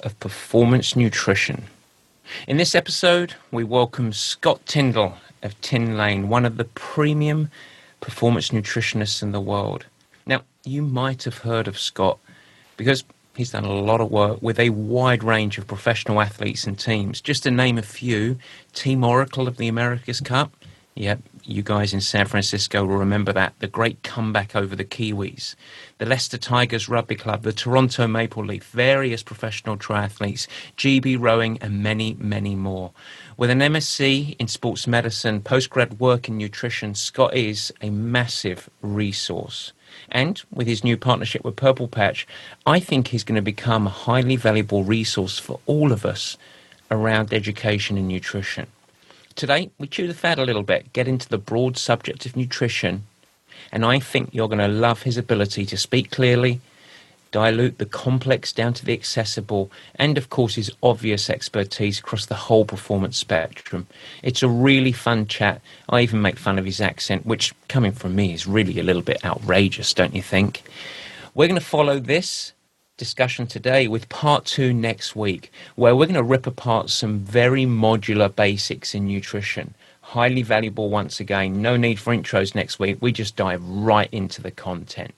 of performance nutrition. In this episode, we welcome Scott Tyndall of Tin Lane, one of the premium performance nutritionists in the world. Now, you might have heard of Scott because he's done a lot of work with a wide range of professional athletes and teams. Just to name a few, Team Oracle of the America's Cup. Yep, you guys in San Francisco will remember that. The great comeback over the Kiwis. The Leicester Tigers Rugby Club, the Toronto Maple Leaf, various professional triathletes, GB rowing, and many, many more. With an MSc in sports medicine, postgrad work in nutrition, Scott is a massive resource. And with his new partnership with Purple Patch, I think he's going to become a highly valuable resource for all of us around education and nutrition. Today, we chew the fat a little bit, get into the broad subject of nutrition, and I think you're going to love his ability to speak clearly, dilute the complex down to the accessible, and of course his obvious expertise across the whole performance spectrum. It's a really fun chat. I even make fun of his accent, which, coming from me, is really a little bit outrageous, don't you think? We're going to follow this discussion today with part two next week, where we're going to rip apart some very modular basics in nutrition. Highly valuable once again. No need for intros next week. We just dive right into the content.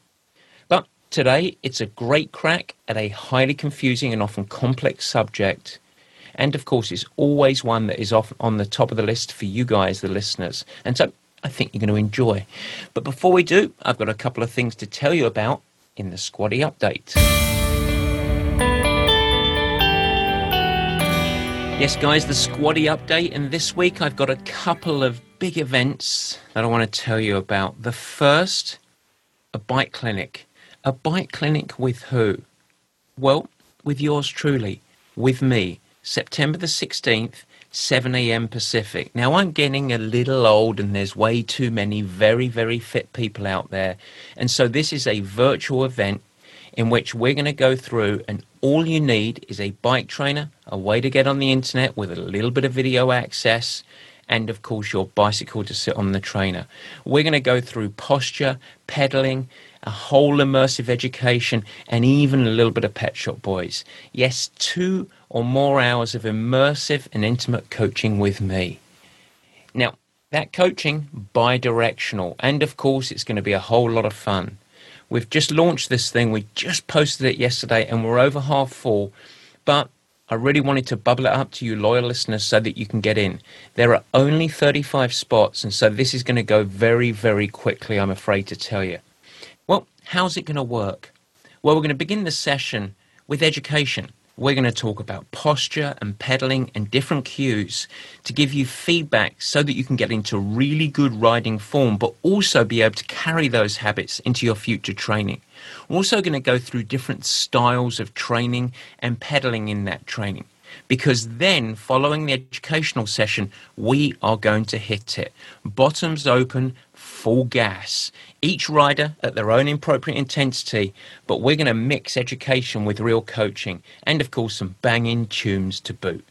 But today, it's a great crack at a highly confusing and often complex subject. And of course, it's always one that is off on the top of the list for you guys, the listeners. And so I think you're going to enjoy. But before we do, I've got a couple of things to tell you about in the Squatty Update. Yes, guys, the Squatty update, and this week I've got a couple of big events that I want to tell you about. The first, a bike clinic. A bike clinic with who? Well, with yours truly, with me, September the 16th, 7 a.m. Pacific. Now, I'm getting a little old, and there's way too many very, very fit people out there. And so, this is a virtual event in which we're going to go through and all you need is a bike trainer, a way to get on the internet with a little bit of video access, and of course your bicycle to sit on the trainer. We're going to go through posture, pedaling, a whole immersive education, and even a little bit of Pet Shop Boys. Yes, two or more hours of immersive and intimate coaching with me. Now, that coaching bi-directional, and of course it's going to be a whole lot of fun. We've just launched this thing. We just posted it yesterday and we're over half full. But I really wanted to bubble it up to you, loyal listeners, so that you can get in. There are only 35 spots, and so this is going to go very, very quickly, I'm afraid to tell you. Well, how's it going to work? Well, we're going to begin the session with education. We're going to talk about posture and pedaling and different cues to give you feedback so that you can get into really good riding form, but also be able to carry those habits into your future training. We're also going to go through different styles of training and pedaling in that training. Because then, following the educational session, we are going to hit it. Bottoms open, full gas. Each rider at their own appropriate intensity, but we're going to mix education with real coaching and, of course, some banging tunes to boot.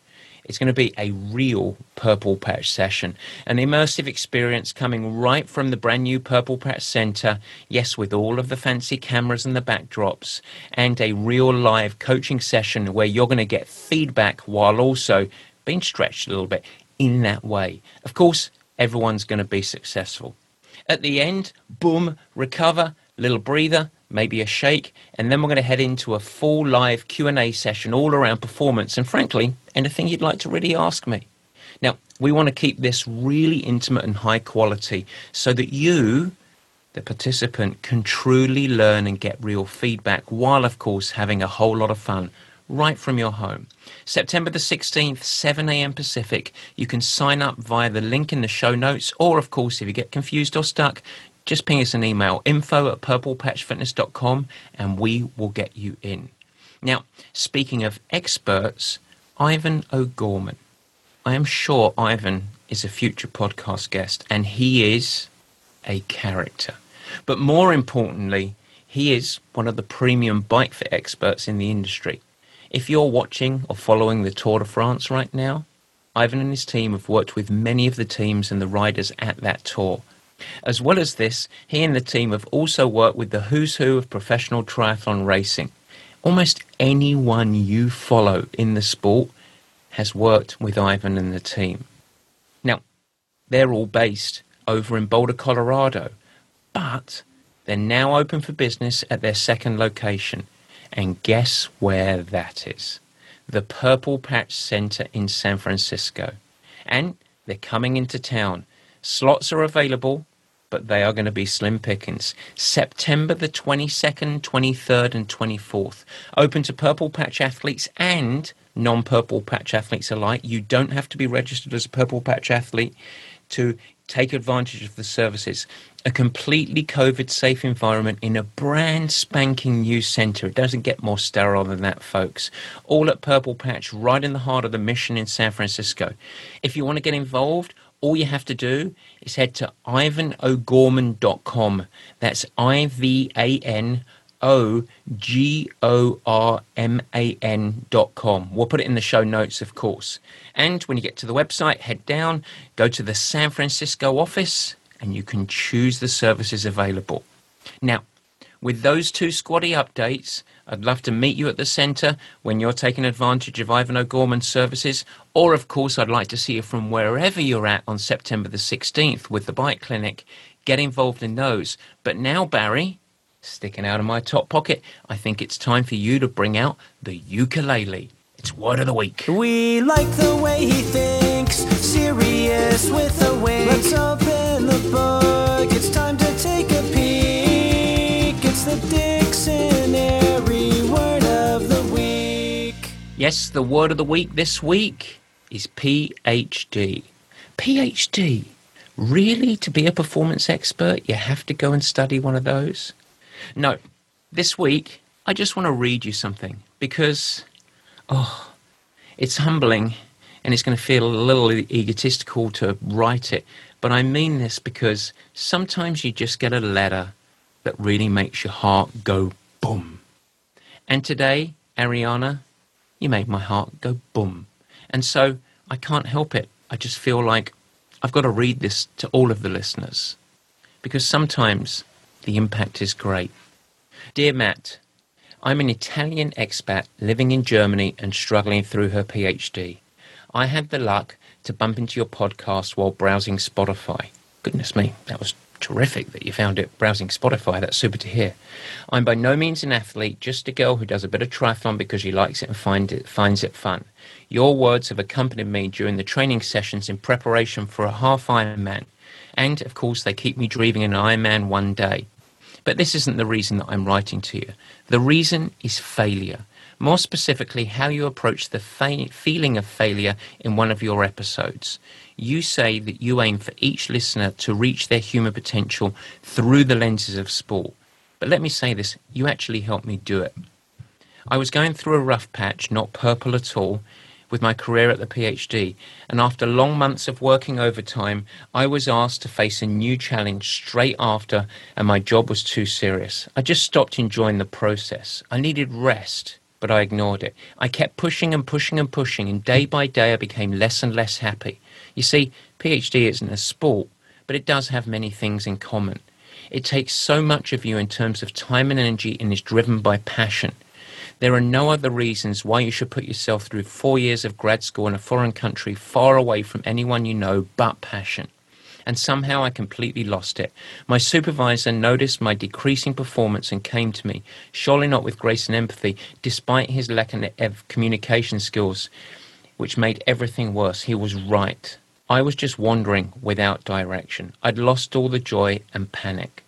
It's going to be a real Purple Patch session, an immersive experience coming right from the brand new Purple Patch Center. Yes, with all of the fancy cameras and the backdrops, and a real live coaching session where you're going to get feedback while also being stretched a little bit in that way. Of course, everyone's going to be successful. At the end, boom, recover, little breather, maybe a shake, and then we're going to head into a full live Q&A session all around performance and frankly, anything you'd like to really ask me. Now, we want to keep this really intimate and high quality so that you, the participant, can truly learn and get real feedback while, of course, having a whole lot of fun right from your home. September the 16th, 7 a.m. Pacific. You can sign up via the link in the show notes, or of course, if you get confused or stuck, just ping us an email info at purplepatchfitness.com and we will get you in. Now, speaking of experts, Ivan O'Gorman. I am sure Ivan is a future podcast guest, and he is a character. But more importantly, he is one of the premium bike fit experts in the industry. If you're watching or following the Tour de France right now, Ivan and his team have worked with many of the teams and the riders at that tour. As well as this, he and the team have also worked with the who's who of professional triathlon racing. Almost anyone you follow in the sport has worked with Ivan and the team. Now, they're all based over in Boulder, Colorado, but they're now open for business at their second location. And guess where that is? The Purple Patch Center in San Francisco. And they're coming into town. Slots are available but they are going to be slim pickings. September the 22nd, 23rd, and 24th. Open to Purple Patch athletes and non Purple Patch athletes alike. You don't have to be registered as a Purple Patch athlete to take advantage of the services. A completely COVID safe environment in a brand spanking new centre. It doesn't get more sterile than that, folks. All at Purple Patch, right in the heart of the mission in San Francisco. If you want to get involved, all you have to do is head to ivanogorman.com. That's I V A N O G O R M A N dot com. We'll put it in the show notes, of course. And when you get to the website, head down, go to the San Francisco office, and you can choose the services available. Now, with those two squatty updates, I'd love to meet you at the centre when you're taking advantage of Ivan O'Gorman's services, or of course, I'd like to see you from wherever you're at on September the 16th with the bike clinic. Get involved in those. But now, Barry, sticking out of my top pocket, I think it's time for you to bring out the ukulele. It's word of the week. We like the way he thinks, serious with a wink. Let's open the book. It's time to take a peek. It's the dictionary word of the week. Yes, the word of the week this week is PhD. PhD. Really? To be a performance expert, you have to go and study one of those? No. This week, I just want to read you something because, oh, it's humbling and it's going to feel a little egotistical to write it. But I mean this because sometimes you just get a letter that really makes your heart go boom. And today, Ariana, you made my heart go boom. And so I can't help it. I just feel like I've got to read this to all of the listeners because sometimes the impact is great. Dear Matt, I'm an Italian expat living in Germany and struggling through her PhD. I had the luck to bump into your podcast while browsing Spotify. Goodness me, that was terrific that you found it browsing Spotify. That's super to hear. I'm by no means an athlete, just a girl who does a bit of triathlon because she likes it and find it, finds it fun. Your words have accompanied me during the training sessions in preparation for a half Ironman. And, of course, they keep me dreaming an Ironman one day. But this isn't the reason that I'm writing to you. The reason is failure. More specifically, how you approach the fa- feeling of failure in one of your episodes. You say that you aim for each listener to reach their human potential through the lenses of sport. But let me say this you actually helped me do it. I was going through a rough patch, not purple at all, with my career at the PhD, and after long months of working overtime, I was asked to face a new challenge straight after, and my job was too serious. I just stopped enjoying the process. I needed rest, but I ignored it. I kept pushing and pushing and pushing, and day by day I became less and less happy. You see, PhD isn't a sport, but it does have many things in common. It takes so much of you in terms of time and energy and is driven by passion. There are no other reasons why you should put yourself through four years of grad school in a foreign country far away from anyone you know but passion. And somehow I completely lost it. My supervisor noticed my decreasing performance and came to me, surely not with grace and empathy, despite his lack of communication skills, which made everything worse. He was right. I was just wandering without direction. I'd lost all the joy and panic.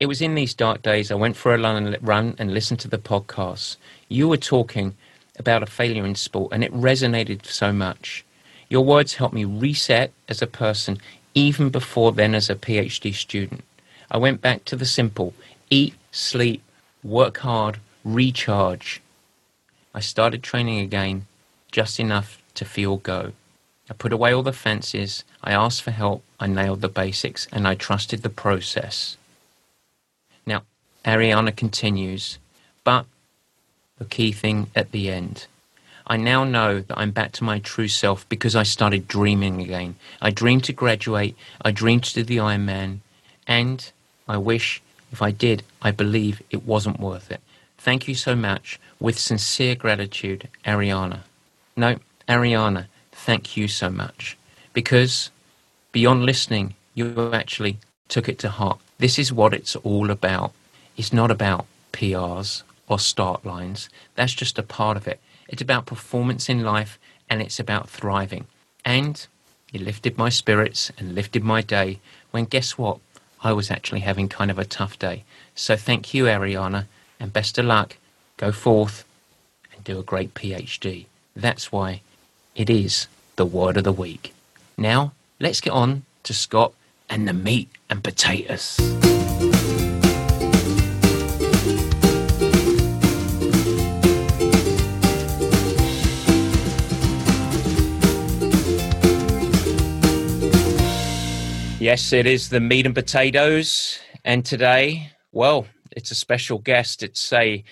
It was in these dark days I went for a run and listened to the podcasts. You were talking about a failure in sport, and it resonated so much. Your words helped me reset as a person, even before then as a PhD student. I went back to the simple eat, sleep, work hard, recharge. I started training again, just enough to feel go. I put away all the fences, I asked for help, I nailed the basics, and I trusted the process. Ariana continues, but the key thing at the end. I now know that I'm back to my true self because I started dreaming again. I dreamed to graduate, I dreamed to do the Ironman, and I wish if I did, I believe it wasn't worth it. Thank you so much. With sincere gratitude, Ariana. No, Ariana, thank you so much. Because beyond listening, you actually took it to heart. This is what it's all about. It's not about PRs or start lines. That's just a part of it. It's about performance in life and it's about thriving. And you lifted my spirits and lifted my day when guess what? I was actually having kind of a tough day. So thank you, Ariana, and best of luck. Go forth and do a great PhD. That's why it is the word of the week. Now, let's get on to Scott and the meat and potatoes. Yes, it is the meat and potatoes. And today, well, it's a special guest. It's a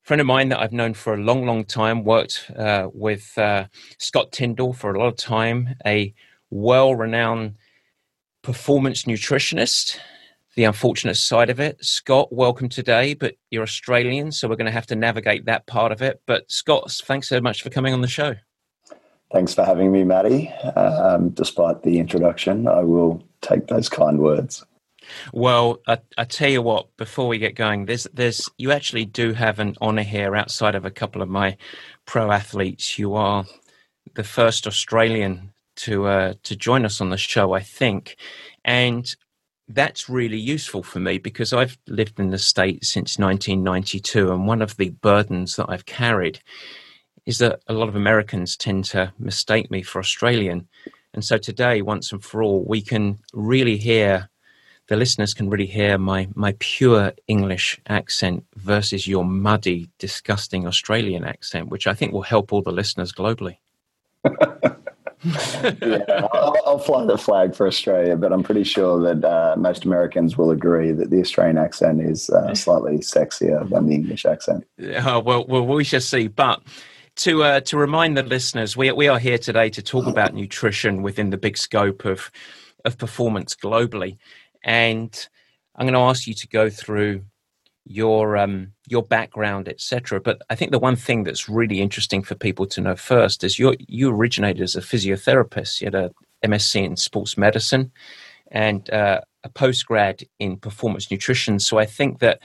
friend of mine that I've known for a long, long time, worked uh, with uh, Scott Tyndall for a lot of time, a well renowned performance nutritionist. The unfortunate side of it. Scott, welcome today, but you're Australian, so we're going to have to navigate that part of it. But Scott, thanks so much for coming on the show. Thanks for having me, Maddie. Um, despite the introduction, I will take those kind words. Well, I, I, tell you what. Before we get going, there's there's you actually do have an honour here outside of a couple of my pro athletes. You are the first Australian to uh, to join us on the show, I think, and that's really useful for me because I've lived in the states since 1992, and one of the burdens that I've carried is that a lot of Americans tend to mistake me for Australian. And so today, once and for all, we can really hear the listeners can really hear my my pure English accent versus your muddy, disgusting Australian accent, which I think will help all the listeners globally. yeah, I'll, I'll, fly the flag for Australia, but I'm pretty sure that uh, most Americans will agree that the Australian accent is uh, slightly sexier than the English accent. Uh, well, well, we shall see. But to uh, to remind the listeners, we we are here today to talk about nutrition within the big scope of of performance globally, and I'm going to ask you to go through your um, your background, etc. But I think the one thing that's really interesting for people to know first is you you originated as a physiotherapist. You had a MSc in sports medicine and uh, a postgrad in performance nutrition. So I think that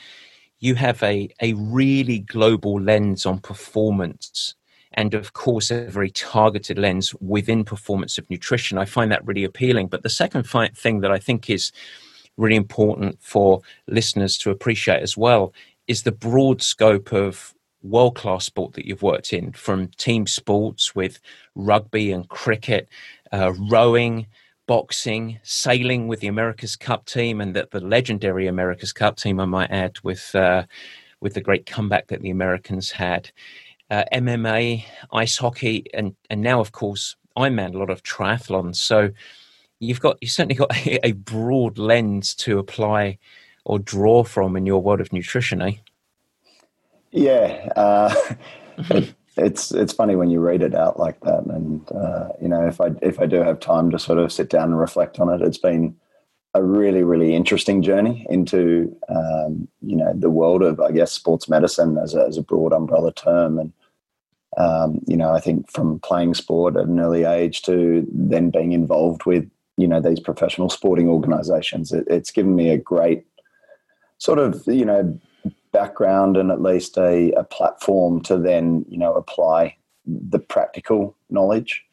you have a, a really global lens on performance and of course a very targeted lens within performance of nutrition. I find that really appealing. But the second thing that I think is really important for listeners to appreciate as well is the broad scope of world class sport that you've worked in, from team sports with rugby and cricket, uh, rowing, boxing, sailing with the America's Cup team, and the, the legendary America's Cup team, I might add, with uh, with the great comeback that the Americans had uh, MMA, ice hockey, and and now of course Ironman, a lot of triathlons. So you've got you certainly got a, broad lens to apply or draw from in your world of nutrition, eh? Yeah, uh, it, it's it's funny when you read it out like that, and uh, you know if I if I do have time to sort of sit down and reflect on it, it's been a really really interesting journey into um, you know the world of I guess sports medicine as a, as a broad umbrella term. And um, you know I think from playing sport at an early age to then being involved with you know these professional sporting organizations it, it's given me a great sort of you know background and at least a, a platform to then you know apply the practical knowledge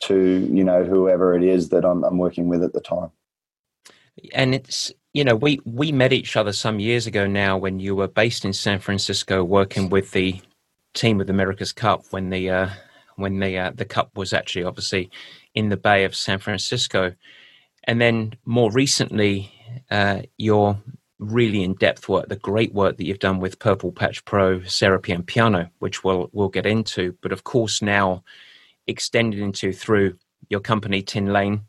to you know whoever it is that I'm, I'm working with at the time and it's you know we we met each other some years ago now when you were based in San Francisco working with the team with America's Cup when the uh, when the uh, the cup was actually obviously in the Bay of San Francisco, and then more recently uh, your really in depth work, the great work that you've done with Purple Patch Pro Sarah Piampiano, which we'll we'll get into, but of course now extended into through your company Tin Lane.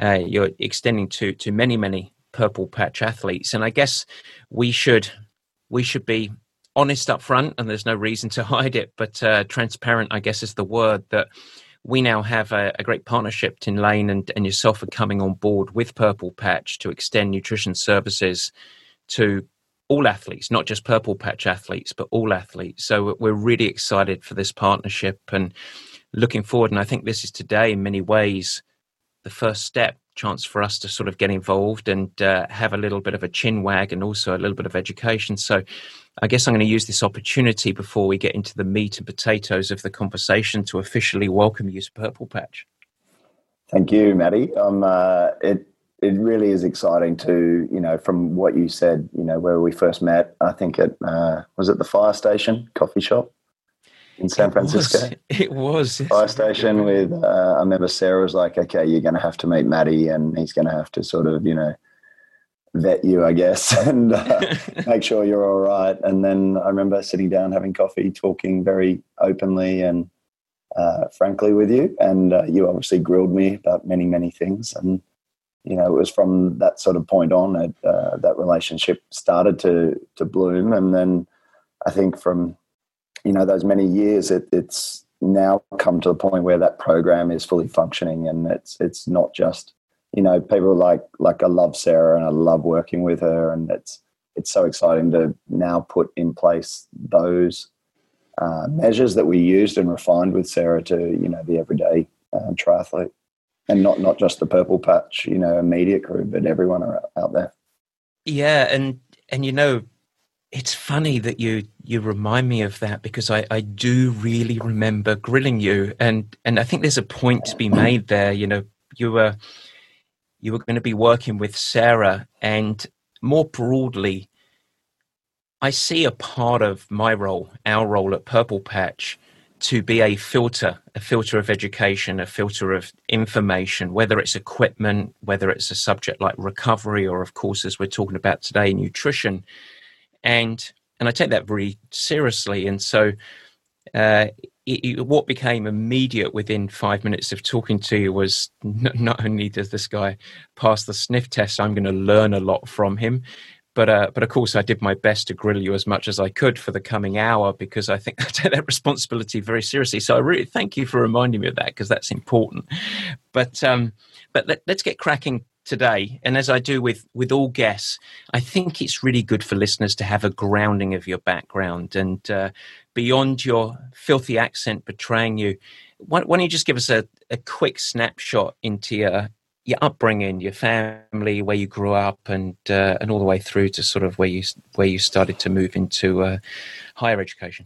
Uh, you're extending to to many many purple patch athletes, and I guess we should we should be honest up front, and there's no reason to hide it, but uh, transparent, I guess, is the word that we now have a, a, great partnership. Tin Lane and, and yourself are coming on board with Purple Patch to extend nutrition services to all athletes, not just Purple Patch athletes, but all athletes. So we're really excited for this partnership and looking forward. And I think this is today, in many ways, the first step chance for us to sort of get involved and uh, have a little bit of a chin wag and also a little bit of education. So I guess I'm going to use this opportunity before we get into the meat and potatoes of the conversation to officially welcome you to Purple Patch. Thank you, Maddie. Um, uh, it it really is exciting to you know from what you said. You know where we first met. I think it uh, was at the fire station coffee shop in San it Francisco. Was. It was fire station with. Uh, I remember Sarah was like, "Okay, you're going to have to meet Maddie, and he's going to have to sort of you know." vet you, I guess, and uh, make sure you're all right. And then I remember sitting down, having coffee, talking very openly and uh, frankly with you. And uh, you obviously grilled me about many, many things. And, you know, it was from that sort of point on that uh, that relationship started to, to bloom. And then I think from, you know, those many years, it, it's now come to the point where that program is fully functioning and it's, it's not just you know, people like like I love Sarah and I love working with her, and it's it's so exciting to now put in place those uh, measures that we used and refined with Sarah to you know the everyday um, triathlete, and not not just the purple patch, you know, immediate crew, but everyone out there. Yeah, and and you know, it's funny that you you remind me of that because I, I do really remember grilling you and and I think there's a point to be made there. You know, you were you were going to be working with Sarah, and more broadly, I see a part of my role, our role at Purple Patch, to be a filter, a filter of education, a filter of information, whether it's equipment, whether it's a subject like recovery, or of course, as we're talking about today, nutrition. And and I take that very seriously. And so uh, it, what became immediate within five minutes of talking to you was n- not only does this guy pass the sniff test, I'm going to learn a lot from him. But, uh, but of course, I did my best to grill you as much as I could for the coming hour because I think I take that responsibility very seriously. So I really thank you for reminding me of that because that's important. But um, but let, let's get cracking today and as i do with with all guests i think it's really good for listeners to have a grounding of your background and uh, beyond your filthy accent betraying you why, why, don't you just give us a, a quick snapshot into your your upbringing your family where you grew up and uh, and all the way through to sort of where you where you started to move into uh, higher education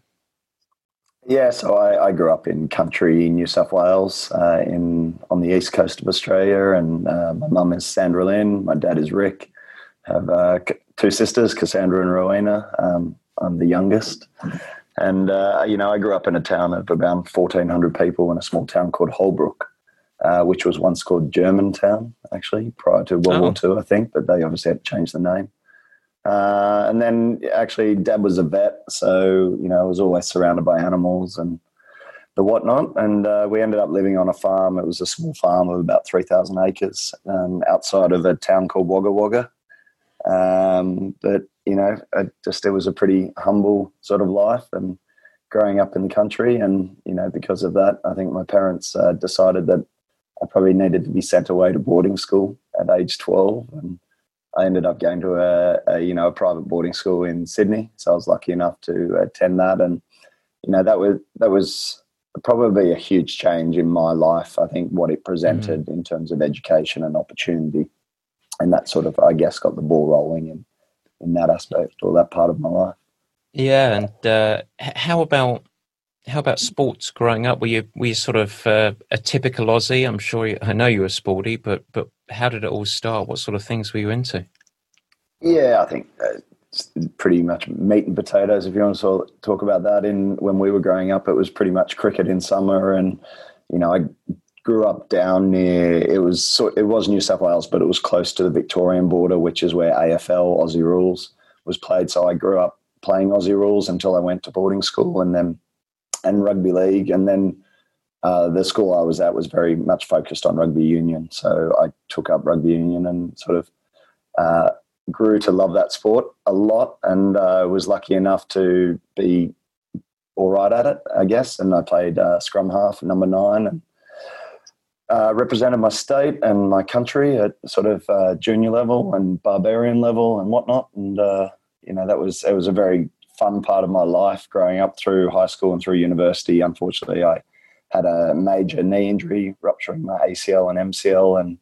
yeah, so I, I, grew up in country New South Wales, uh, in on the east coast of Australia, and uh, my mum is Sandra Lynn, my dad is Rick. I have uh, two sisters, Cassandra and Rowena. Um, I'm the youngest, and uh, you know I grew up in a town of about 1,400 people in a small town called Holbrook, uh, which was once called Germantown, actually prior to World oh. War II, I think, but they obviously had to change the name. Uh, and then actually, dad was a vet, so you know, I was always surrounded by animals and the whatnot. And uh, we ended up living on a farm. It was a small farm of about three thousand acres um, outside of a town called Wagga Wagga. Um, but you know, it just it was a pretty humble sort of life and growing up in the country. And you know, because of that, I think my parents uh, decided that I probably needed to be sent away to boarding school at age twelve and I ended up going to a, a, you know a private boarding school in Sydney, so I was lucky enough to attend that, and you know that was that was probably a huge change in my life. I think what it presented mm-hmm. in terms of education and opportunity, and that sort of I guess got the ball rolling in in that aspect or that part of my life. Yeah, and uh, how about how about sports growing up? Were you were you sort of uh, a typical Aussie? I'm sure you, I know you were sporty, but but how did it all start? What sort of things were you into? Yeah, I think uh, pretty much meat and potatoes. If you want to talk about that, in when we were growing up, it was pretty much cricket in summer, and you know, I grew up down near. It was it was New South Wales, but it was close to the Victorian border, which is where AFL Aussie Rules was played. So I grew up playing Aussie Rules until I went to boarding school, and then and rugby league, and then uh, the school I was at was very much focused on rugby union. So I took up rugby union and sort of uh, grew to love that sport a lot and uh, was lucky enough to be all right at it, I guess. And I played uh, scrum half, number nine, and uh, represented my state and my country at sort of uh, junior level and barbarian level and whatnot. And uh, you know that was it was a very fun part of my life growing up through high school and through university. Unfortunately, I had a major knee injury, rupturing my ACL and MCL, and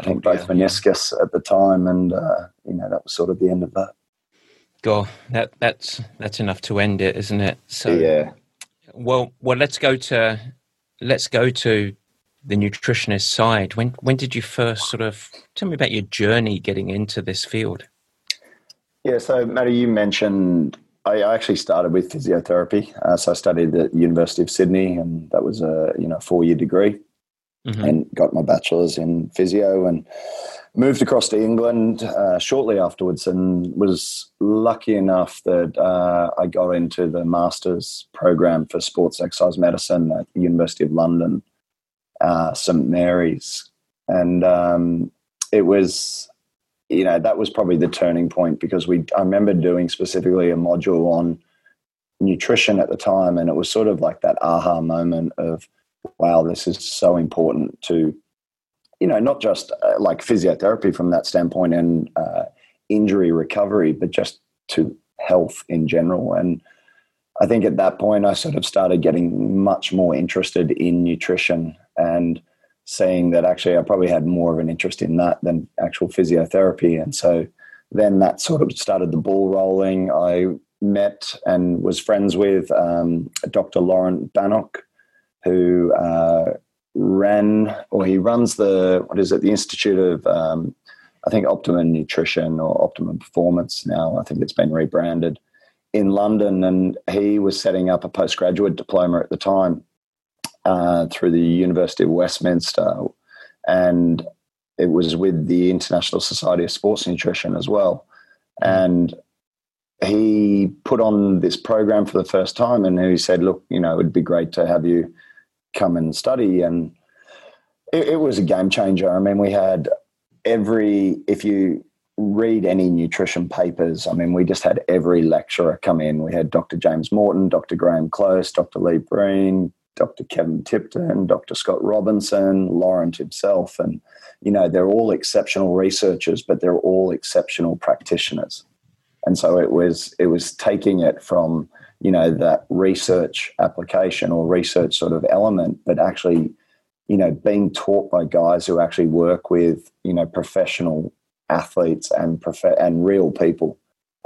I think oh, both meniscus at the time. And uh, you know that was sort of the end of that. Go. that that's that's enough to end it, isn't it? So yeah. Well, well, let's go to let's go to the nutritionist side. When when did you first sort of tell me about your journey getting into this field? Yeah, so Matty, you mentioned I actually started with physiotherapy. Uh, so I studied at the University of Sydney, and that was a you know four year degree, mm-hmm. and got my bachelor's in physio and moved across to England uh, shortly afterwards, and was lucky enough that uh, I got into the master's program for sports exercise medicine at the University of London uh, St Mary's, and um, it was, you know, that was probably the turning point because we. I remember doing specifically a module on nutrition at the time, and it was sort of like that aha moment of, wow, this is so important to, you know, not just uh, like physiotherapy from that standpoint and uh, injury recovery, but just to health in general and I think at that point I sort of started getting much more interested in nutrition and seeing that actually I probably had more of an interest in that than actual physiotherapy. And so then that sort of started the ball rolling. I met and was friends with um, Dr. Laurent Bannock, who uh, ran or he runs the what is it the Institute of um, I think Optimum Nutrition or Optimum Performance now. I think it's been rebranded in London, and he was setting up a postgraduate diploma at the time uh, through the University of Westminster, and it was with the International Society of Sports Nutrition as well. And he put on this program for the first time, and he said, "Look, you know, it'd be great to have you come and study." And it, it was a game changer. I mean, we had every if you read any nutrition papers. I mean, we just had every lecturer come in. We had Dr. James Morton, Dr. Graham Close, Dr. Lee Breen, Dr. Kevin Tipton, Dr. Scott Robinson, Laurent himself. And, you know, they're all exceptional researchers, but they're all exceptional practitioners. And so it was it was taking it from, you know, that research application or research sort of element, but actually, you know, being taught by guys who actually work with, you know, professional athletes and prof- and real people.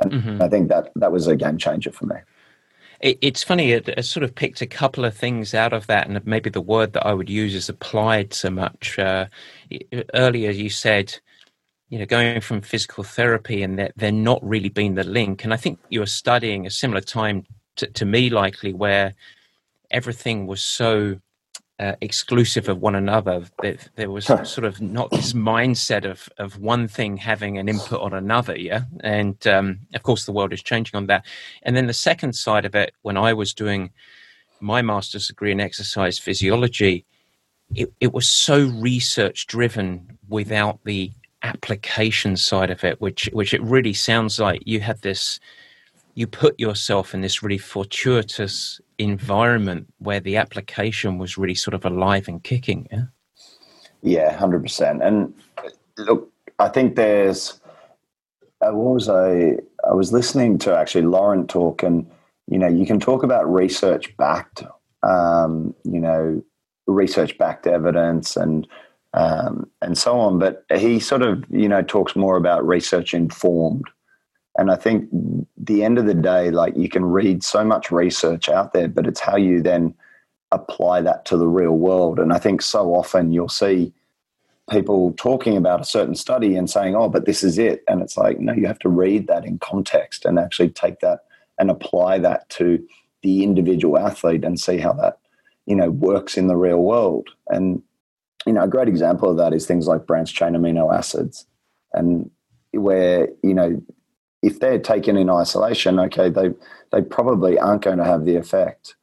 And mm-hmm. I think that that was a game changer for me. It's funny, it, it, sort of picked a couple of things out of that, and maybe the word that I would use is applied so much. Uh, earlier, you said, you know, going from physical therapy and there, there not really being the link. And I think you were studying a similar time to, to me, likely, where everything was so uh, exclusive of one another. There, there was sort of not this mindset of of one thing having an input on another. Yeah, and um, of course the world is changing on that. And then the second side of it, when I was doing my master's degree in exercise physiology, it, it was so research driven without the application side of it, which which it really sounds like you had this you put yourself in this really fortuitous environment where the application was really sort of alive and kicking. Yeah. Yeah, hundred percent. And look, I think there's. Uh, what was I? I was listening to actually Laurent talk, and you know, you can talk about research backed, um, you know, research backed evidence and um, and so on. But he sort of, you know, talks more about research informed and I think the end of the day, like you can read so much research out there, but it's how you then apply that to the real world. And I think so often you'll see people talking about a certain study and saying, oh, but this is it. And it's like, no, you have to read that in context and actually take that and apply that to the individual athlete and see how that, you know, works in the real world. And, you know, a great example of that is things like branched chain amino acids. And where, you know, if they're taken in isolation, okay, they they probably aren't going to have the effect.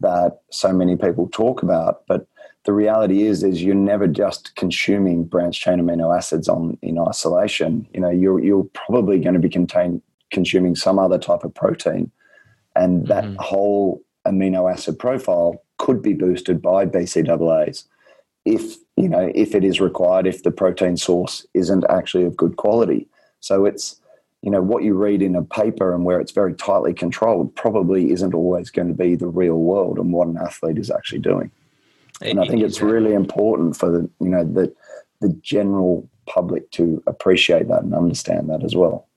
that so many people talk about. But the reality is, is you're never just consuming branched chain amino acids on in isolation. You know, you're you're probably going to be contain, consuming some other type of protein, and that mm-hmm. whole amino acid profile could be boosted by BCAAs if you know if it is required if the protein source isn't actually of good quality. So it's you know what you read in a paper and where it's very tightly controlled probably isn't always going to be the real world and what an athlete is actually doing. And i think it's really important for the you know the the general public to appreciate that and understand that as well.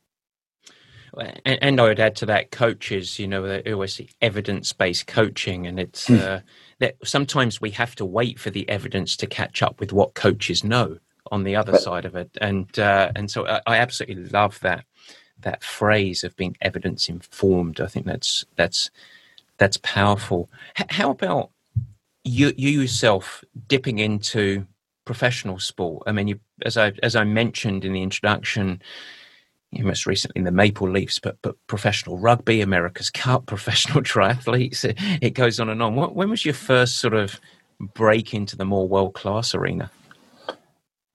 And, and, I would add to that coaches, you know, they always evidence based coaching, and it's hmm. uh, that sometimes we have to wait for the evidence to catch up with what coaches know on the other but, side of it, and uh, and so I, I, absolutely love that that phrase of being evidence informed. I think that's that's that's powerful. H- how about you you yourself dipping into professional sport? I mean, you, as I as I mentioned in the introduction, you know, most recently in the Maple Leafs, but but professional rugby, America's Cup, professional triathletes. It, it goes on and on. When was your first sort of break into the more world class arena?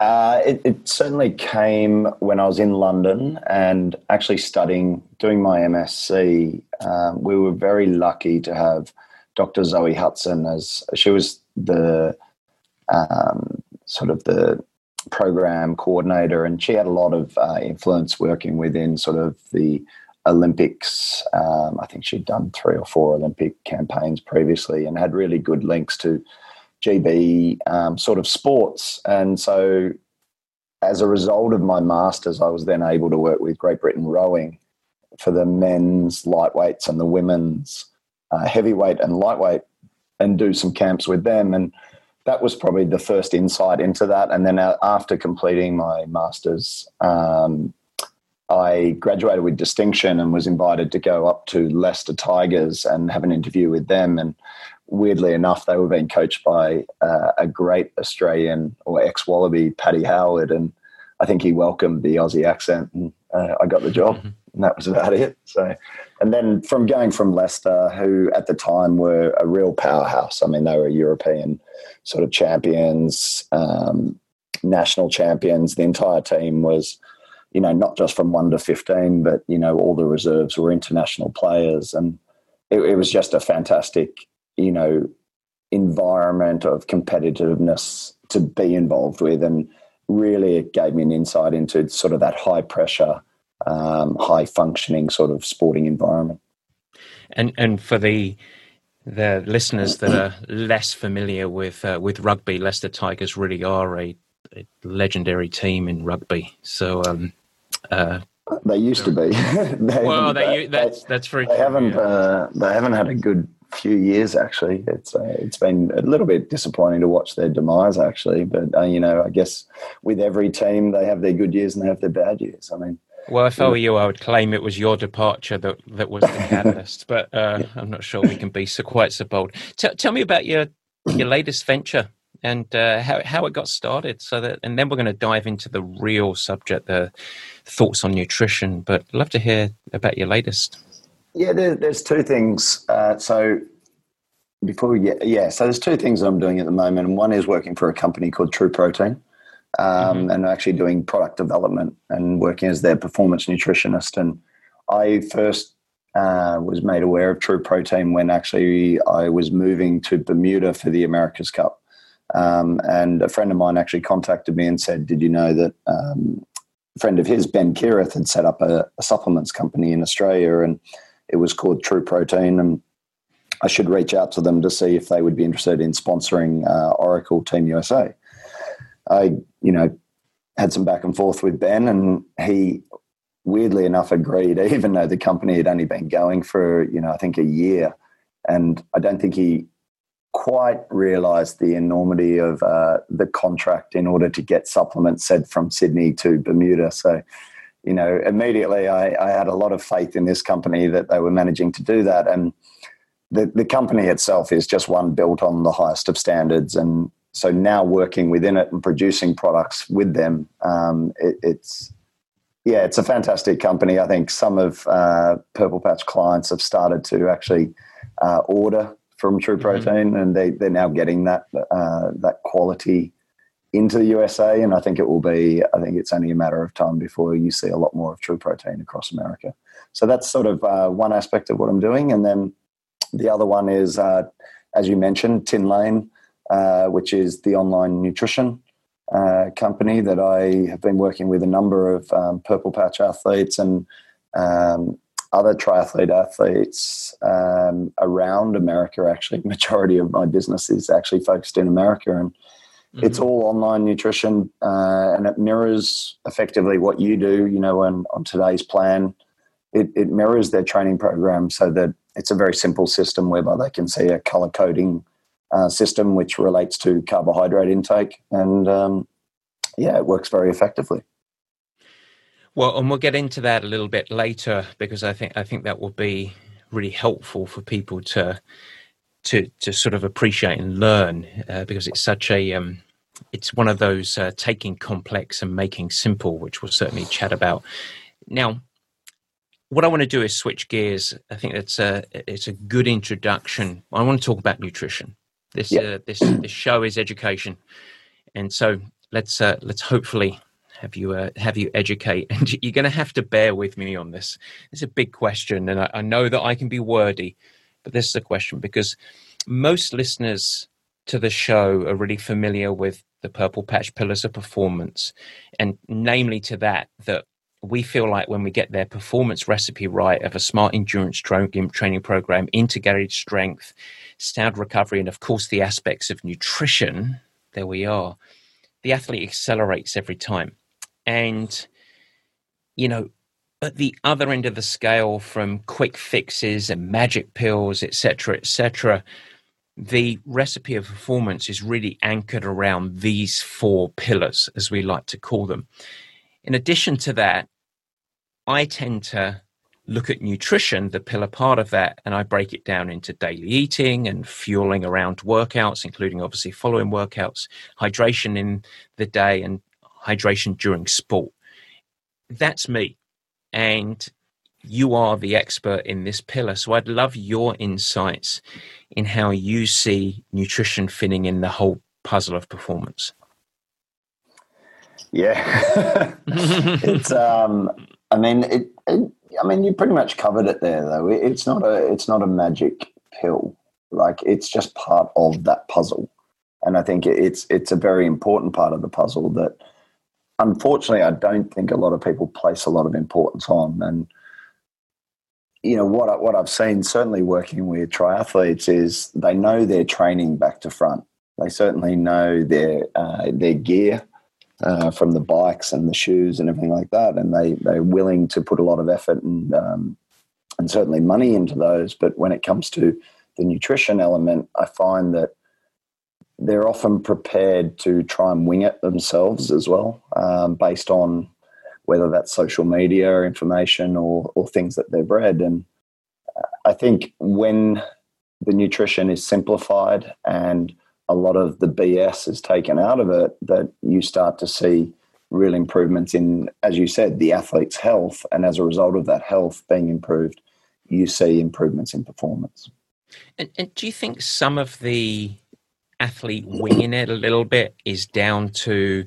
Uh, it, it, certainly came when I was in London and actually studying, doing my MSc. Um, we were very lucky to have Dr. Zoe Hudson as she was the um, sort of the program coordinator, and she had a lot of uh, influence working within sort of the Olympics. Um, I think she'd done three or four Olympic campaigns previously and had really good links to GB um, sort of sports. And so, as a result of my masters, I was then able to work with Great Britain Rowing for the men's lightweights and the women's uh, heavyweight and lightweight and do some camps with them. And that was probably the first insight into that. And then uh, after completing my masters, um, I graduated with distinction and was invited to go up to Leicester Tigers and have an interview with them. And weirdly enough, they were being coached by uh, a great Australian or ex Wallaby, Paddy Howard, and I think he welcomed the Aussie accent, and uh, I got the job, mm-hmm. and that was about it. So, and then from going from Leicester, who at the time were a real powerhouse. I mean, they were European sort of champions, um, national champions. The entire team was. You know, not just from one to fifteen, but you know, all the reserves were international players, and it, it was just a fantastic you know environment of competitiveness to be involved with and really it gave me an insight into sort of that high pressure um, high functioning sort of sporting environment and and for the the listeners that are less familiar with uh, with rugby Leicester Tigers really are a, a legendary team in rugby so um, uh, they used to be. they well, they, that's that's very. They haven't. Uh, they haven't had a good few years actually. It's uh, it's been a little bit disappointing to watch their demise actually, but uh, you know I guess with every team they have their good years and they have their bad years. I mean. Well, if I were you, I would claim it was your departure that that was the catalyst, but uh. I'm not sure we can be so quite so bold. T- tell me about your your latest venture and uh, how how it got started. So that, and then we're going to dive into the real subject, the thoughts on nutrition. But love to hear about your latest. Yeah, there, there's two things. Uh, so before we get, yeah, so there's two things I'm doing at the moment. And one is working for a company called True Protein. Um, mm-hmm. and actually doing product development and working as their performance nutritionist. And I first uh, was made aware of True Protein when actually I was moving to Bermuda for the America's Cup. Um, and a friend of mine actually contacted me and said, Did you know that um, a friend of his, Ben Kirith, had set up a, a supplements company in Australia? And it was called True Protein, and I should reach out to them to see if they would be interested in sponsoring uh, Oracle Team USA. I, you know, had some back and forth with Ben, and he weirdly enough agreed, even though the company had only been going for, you know, I think a year. And I don't think he quite realized the enormity of uh, the contract in order to get supplements sent from Sydney to Bermuda. So you know, immediately I, I, had a lot of faith in this company that they were managing to do that. And the, the company itself is just one built on the highest of standards. And so now working within it and producing products with them, um, it, it's, yeah, it's a fantastic company. I think some of uh, Purple Patch clients have started to actually uh, order from True Mm-hmm. Protein, and they they're now getting that uh, that quality into the USA, and I think it will be. I think it's only a matter of time before you see a lot more of True Protein across America. So that's sort of uh, one aspect of what I'm doing, and then the other one is, uh, as you mentioned, Tin Lane, uh, which is the online nutrition uh, company that I have been working with a number of um, purple patch athletes and um, other triathlete athletes um, around America. Actually, majority of my business is actually focused in America, and it's all online nutrition, uh, and it mirrors effectively what you do. You know, on, on today's plan, it, it mirrors their training program so that it's a very simple system whereby they can see a color coding uh, system which relates to carbohydrate intake, and um, yeah, it works very effectively. Well, and we'll get into that a little bit later because I think I think that will be really helpful for people to to to sort of appreciate and learn uh, because it's such a um, it's one of those uh, taking complex and making simple, which we'll certainly chat about. Now, what I want to do is switch gears. I think it's a it's a good introduction. I want to talk about nutrition. This Yeah. uh, this this show is education, and so let's uh, let's hopefully have you uh, have you educate. And you're going to have to bear with me on this. It's a big question, and I, I know that I can be wordy, but this is a question because most listeners to the show are really familiar with the purple patch pillars of performance, and namely to that that we feel like when we get their performance recipe right of a smart endurance training program, integrated strength, sound recovery, and of course the aspects of nutrition, there we are. The athlete accelerates every time. And, you know, at the other end of the scale from quick fixes and magic pills, etc., etc., the recipe of performance is really anchored around these four pillars, as we like to call them. In addition to that, I tend to look at nutrition, the pillar part of that, and I break it down into daily eating and fueling around workouts, including obviously following workouts, hydration in the day, and hydration during sport. That's me. And you are the expert in this pillar. So I'd love your insights in how you see nutrition fitting in the whole puzzle of performance. Yeah, it's. Um, I mean, it, it. I mean, you pretty much covered it there, though. It, it's not a. It's not a magic pill. Like it's just part of that puzzle, and I think it's it's a very important part of the puzzle that, unfortunately, I don't think a lot of people place a lot of importance on. And you know what I, what I've seen, certainly working with triathletes, is they know their training back to front. They certainly know their uh, their gear uh, from the bikes and the shoes and everything like that, and they they're willing to put a lot of effort and um, and certainly money into those. But when it comes to the nutrition element, I find that they're often prepared to try and wing it themselves as well, um, based on whether that's social media information or or things that they've read. And I think when the nutrition is simplified and a lot of the BS is taken out of it, that you start to see real improvements in, as you said, the athlete's health. And as a result of that health being improved, you see improvements in performance. And, and do you think some of the athlete winging it a little bit is down to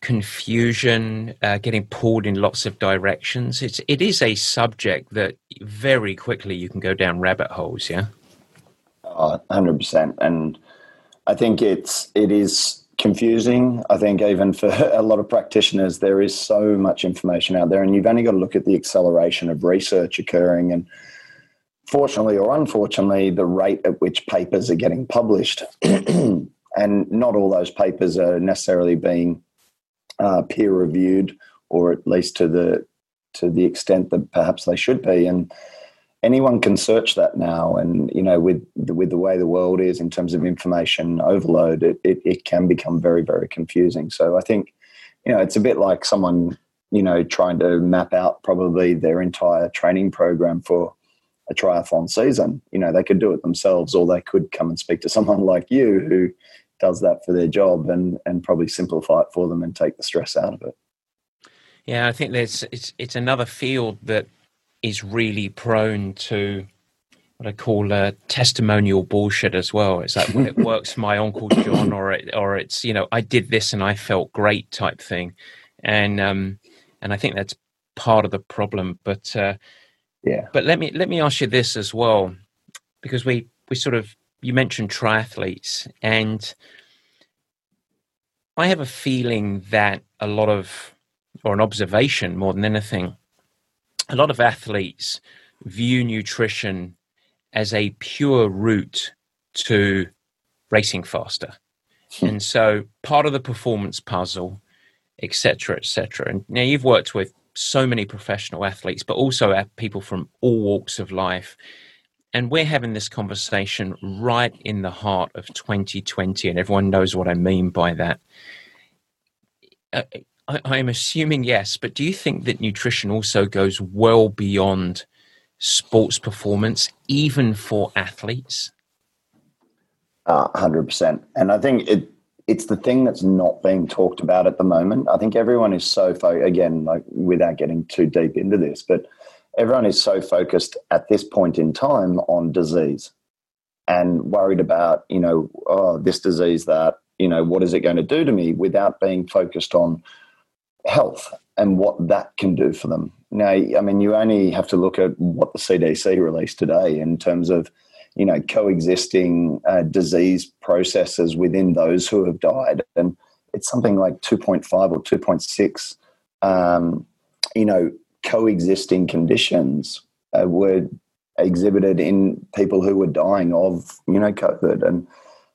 confusion, uh, getting pulled in lots of directions? It's it is a subject that very quickly you can go down rabbit holes. Yeah. Uh, Hundred percent, and I think it's it is confusing. I think even for a lot of practitioners, there is so much information out there, and you've only got to look at the acceleration of research occurring, and fortunately or unfortunately, the rate at which papers are getting published, and not all those papers are necessarily being uh, peer reviewed, or at least to the to the extent that perhaps they should be, and anyone can search that now. And you know with the, with the way the world is in terms of information overload it, it, it can become very very confusing. So i think you know it's a bit like someone you know trying to map out probably their entire training program for a triathlon season you know they could do it themselves or they could come and speak to someone like you who does that for their job and and probably simplify it for them and take the stress out of it Yeah, I think there's it's it's another field that is really prone to what I call uh, testimonial bullshit as well. It's like, well, it works for my uncle John, or it, or it's you know, I did this and I felt great type thing, and um, and I think that's part of the problem. But uh, Yeah. but let me let me ask you this as well, because we we sort of you mentioned triathletes, and I have a feeling that a lot of, or an observation more than anything, a lot of athletes view nutrition as a pure route to racing faster, hmm. and so part of the performance puzzle, etc., etc. And now you've worked with so many professional athletes, but also people from all walks of life. And we're having this conversation right in the heart of 2020, and everyone knows what I mean by that. Uh, I, I'm assuming yes, but do you think that nutrition also goes well beyond sports performance, even for athletes? Uh, hundred percent. And I think it it's the thing that's not being talked about at the moment. I think everyone is so fo- again, like without getting too deep into this, but everyone is so focused at this point in time on disease and worried about you know oh this disease that you know what is it going to do to me without being focused on health and what that can do for them. Now, I mean, you only have to look at what the CDC released today in terms of you know, coexisting uh, disease processes within those who have died. And it's something like 2.5 or 2.6, um, you know, coexisting conditions uh, were exhibited in people who were dying of, you know, COVID. And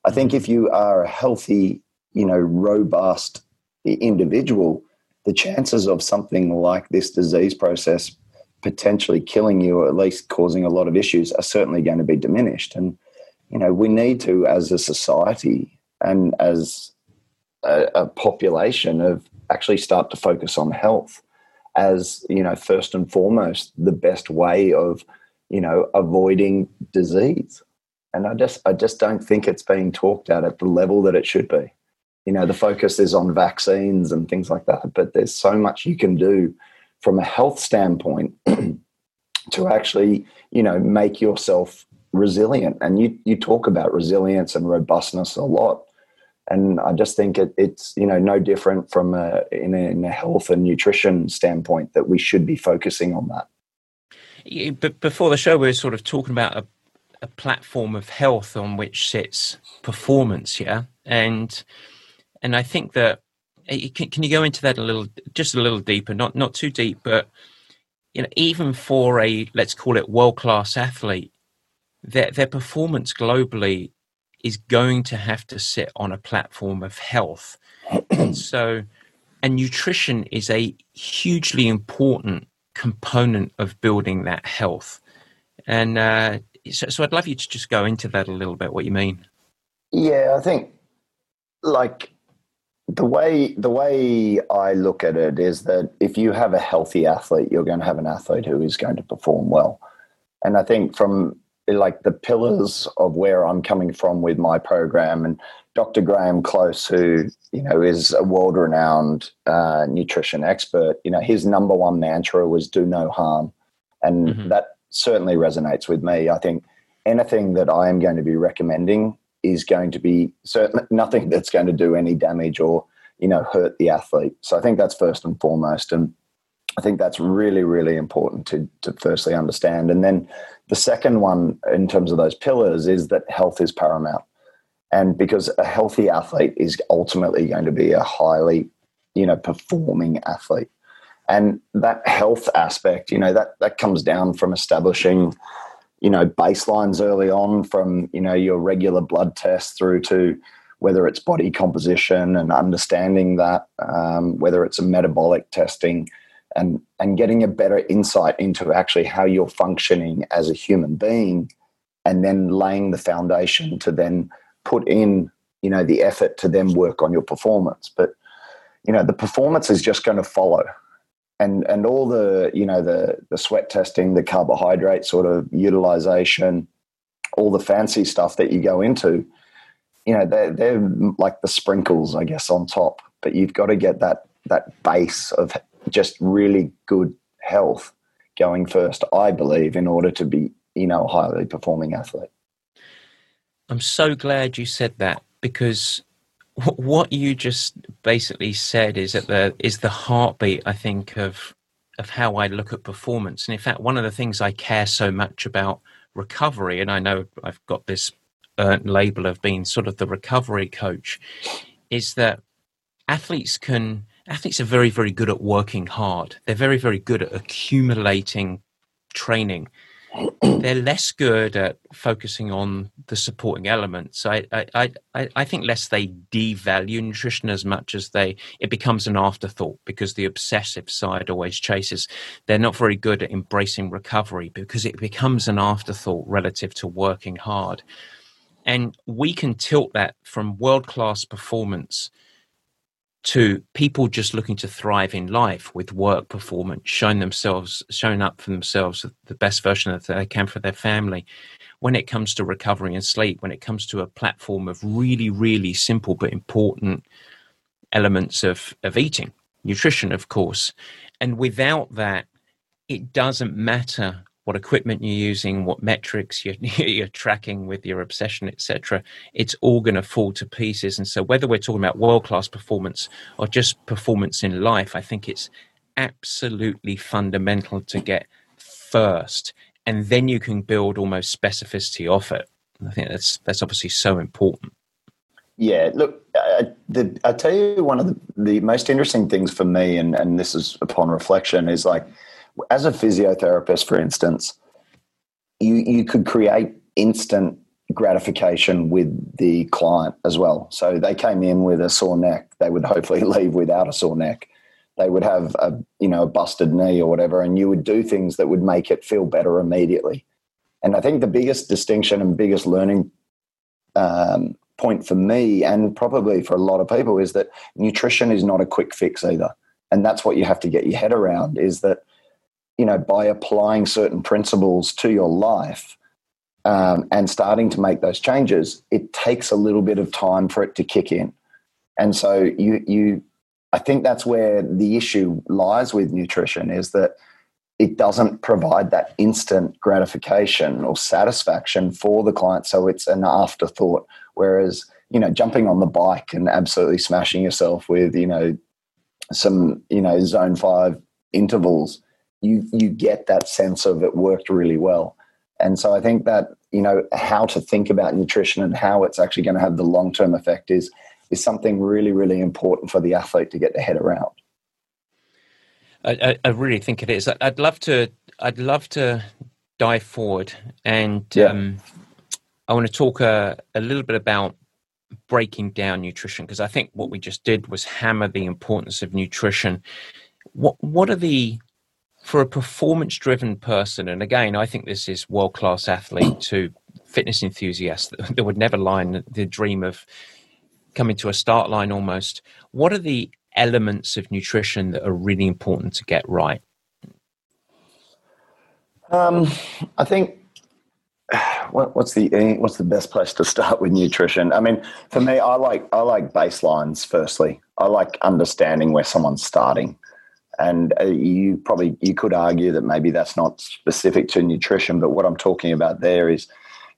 I think if you are a healthy, you know, robust individual, the chances of something like this disease process potentially killing you or at least causing a lot of issues are certainly going to be diminished. And, you know, we need to, as a society and as a, a population, of actually start to focus on health as, you know, first and foremost, the best way of, you know, avoiding disease. And I just, I just don't think it's being talked at at the level that it should be. You know, the focus is on vaccines and things like that, but there's so much you can do from a health standpoint to actually you know make yourself resilient. And you you talk about resilience and robustness a lot. And i just think it, it's you know no different from a in, a in a health and nutrition standpoint that we should be focusing on that. Yeah, But before the show, we were sort of talking about a, a platform of health on which sits performance, yeah, and and I think that can, can you go into that a little, just a little deeper, not not too deep, but you know, even for a let's call it world class athlete, their their performance globally is going to have to sit on a platform of health, so and nutrition is a hugely important component of building that health. And uh, so, so I'd love you to just go into that a little bit, what you mean. Yeah, I think like the way the way I look at it is that if you have a healthy athlete, you're going to have an athlete who is going to perform well. And I think from like the pillars of where I'm coming from with my program and Dr. Graham Close, who you know is a world-renowned uh, nutrition expert, you know his number one mantra was "do no harm," and Mhm. that certainly resonates with me. I think anything that I am going to be recommending is going to be certainly nothing that's going to do any damage or you know hurt the athlete. So I think that's first and foremost, and I think that's really really important to to firstly understand. And then the second one in terms of those pillars is that health is paramount, and because a healthy athlete is ultimately going to be a highly you know performing athlete. And that health aspect, you know, that that comes down from establishing you know baselines early on from you know your regular blood tests through to whether it's body composition and understanding that um, whether it's a metabolic testing and and getting a better insight into actually how you're functioning as a human being and then laying the foundation to then put in you know the effort to then work on your performance. But you know the performance is just going to follow and and all the you know the the sweat testing, the carbohydrate sort of utilization, all the fancy stuff that you go into, you know, they're they're like the sprinkles, I guess, on top. But you've got to get that that base of just really good health going first, I believe, in order to be you know a highly performing athlete. I'm so glad you said that because what you just basically said is that the is the heartbeat I think of of how I look at performance. And in fact, one of the things I care so much about recovery, and I know I've got this earned label of being sort of the recovery coach, is that athletes can athletes are very very good at working hard. They're very very good at accumulating training they're less good at focusing on the supporting elements. I, I, I, I think less they devalue nutrition as much as they it becomes an afterthought because the obsessive side always chases. They're not very good at embracing recovery because it becomes an afterthought relative to working hard. And we can tilt that from world class performance to people just looking to thrive in life with work performance, showing themselves, showing up for themselves the best version that they can for their family. When it comes to recovery and sleep, when it comes to a platform of really, really simple but important elements of, of eating, nutrition, of course. And without that, it doesn't matter what equipment you're using, what metrics you're, you're tracking with your obsession, etc. It's all going to fall to pieces. And so, whether we're talking about world class performance or just performance in life, I think it's absolutely fundamental to get first, and then you can build almost specificity off it. And I think that's that's obviously so important. Yeah, look, I, the, I tell you, one of the, the most interesting things for me, and, and this is upon reflection, is like as a physiotherapist, for instance, you you could create instant gratification with the client as well. So they came in with a sore neck, they would hopefully leave without a sore neck. They would have a you know a busted knee or whatever, and you would do things that would make it feel better immediately. And I think the biggest distinction and biggest learning um, point for me, and probably for a lot of people, is that nutrition is not a quick fix either. And that's what you have to get your head around: is that you know, by applying certain principles to your life um, and starting to make those changes, it takes a little bit of time for it to kick in. And so you, you, I think that's where the issue lies with nutrition is that it doesn't provide that instant gratification or satisfaction for the client. So it's an afterthought. Whereas, you know, jumping on the bike and absolutely smashing yourself with, you know, some, you know, zone five intervals you you get that sense of it worked really well. And so I think that you know how to think about nutrition and how it's actually going to have the long term effect is is something really really important for the athlete to get their head around. I, I really think it is. I'd love to. I'd love to dive forward, and yeah. um, I want to talk a, a little bit about breaking down nutrition because I think what we just did was hammer the importance of nutrition. What what are the for a performance driven person, and again, I think this is world class athlete to fitness enthusiast that would never line the dream of coming to a start line almost. What are the elements of nutrition that are really important to get right? Um, I think what, what's the what's the best place to start with nutrition? I mean, for me, I like I like baselines. Firstly, I like understanding where someone's starting and uh, you probably you could argue that maybe that's not specific to nutrition but what i'm talking about there is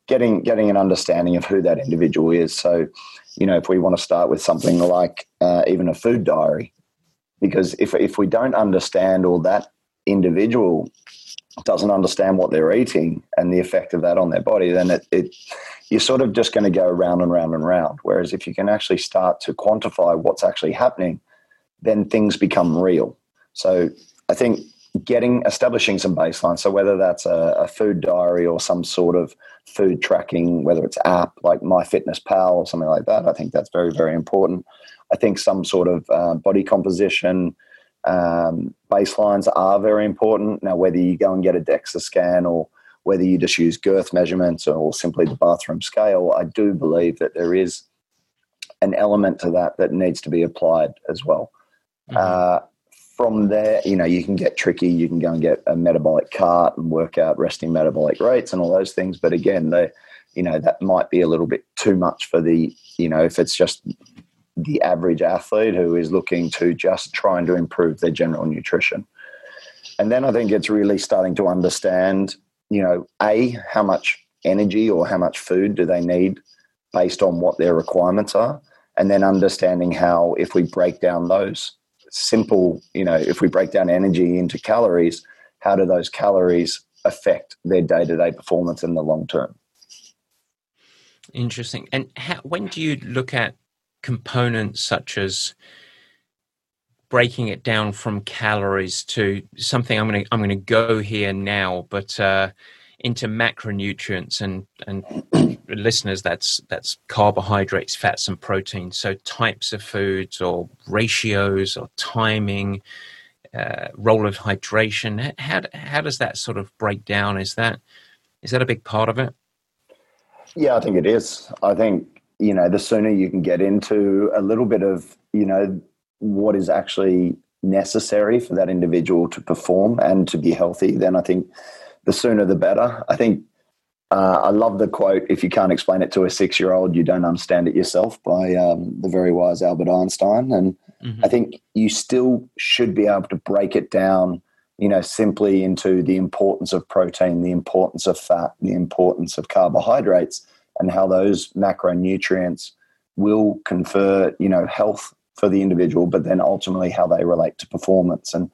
getting getting an understanding of who that individual is. So you know if we want to start with something like uh, even a food diary because if if we don't understand or that individual doesn't understand what they're eating and the effect of that on their body then it, it you're sort of just going to go round and round and round. Whereas if you can actually start to quantify what's actually happening then things become real so I think getting establishing some baseline. So whether that's a, a, food diary or some sort of food tracking, whether it's app like MyFitnessPal or something like that, I think that's very very important. I think some sort of uh, body composition um, baselines are very important. Now, whether you go and get a DEXA scan or whether you just use girth measurements or simply the bathroom scale, I do believe that there is an element to that that needs to be applied as well. Mm-hmm. Uh, from there, you know, you can get tricky. You can go and get a metabolic cart and work out resting metabolic rates and all those things. But again, they, you know, that might be a little bit too much for the, you know, if it's just the average athlete who is looking to just trying to improve their general nutrition. And then I think it's really starting to understand, you know, a how much energy or how much food do they need based on what their requirements are, and then understanding how if we break down those simple, you know, if we break down energy into calories, how do those calories affect their day to day performance in the long term? Interesting. And how, when do you look at components such as breaking it down from calories to something I'm going to I'm going to go here now, but uh, into macronutrients and and listeners that's that's carbohydrates, fats, and proteins. So types of foods or ratios or timing, uh, role of hydration. How how does that sort of break down? Is that is that a big part of it? Yeah, I think it is. I think you know the sooner you can get into a little bit of you know what is actually necessary for that individual to perform and to be healthy, then I think the sooner the better. I think uh, I love the quote if you can't explain it to a six year old, you don't understand it yourself by um, the very wise Albert Einstein. And mm-hmm. I think you still should be able to break it down, you know, simply into the importance of protein, the importance of fat, the importance of carbohydrates, and how those macronutrients will confer, you know, health for the individual, but then ultimately how they relate to performance. And,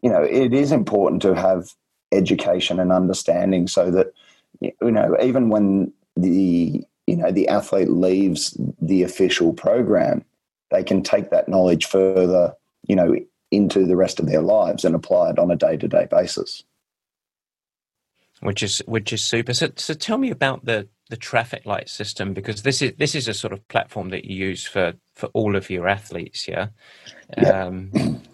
you know, it is important to have education and understanding so that, you know, even when the, you know, the athlete leaves the official program, they can take that knowledge further, you know, into the rest of their lives and apply it on a day to day basis. Which is which is super. So, so tell me about the the traffic light system because this is this is a sort of platform that you use for for all of your athletes yeah, yeah. Um,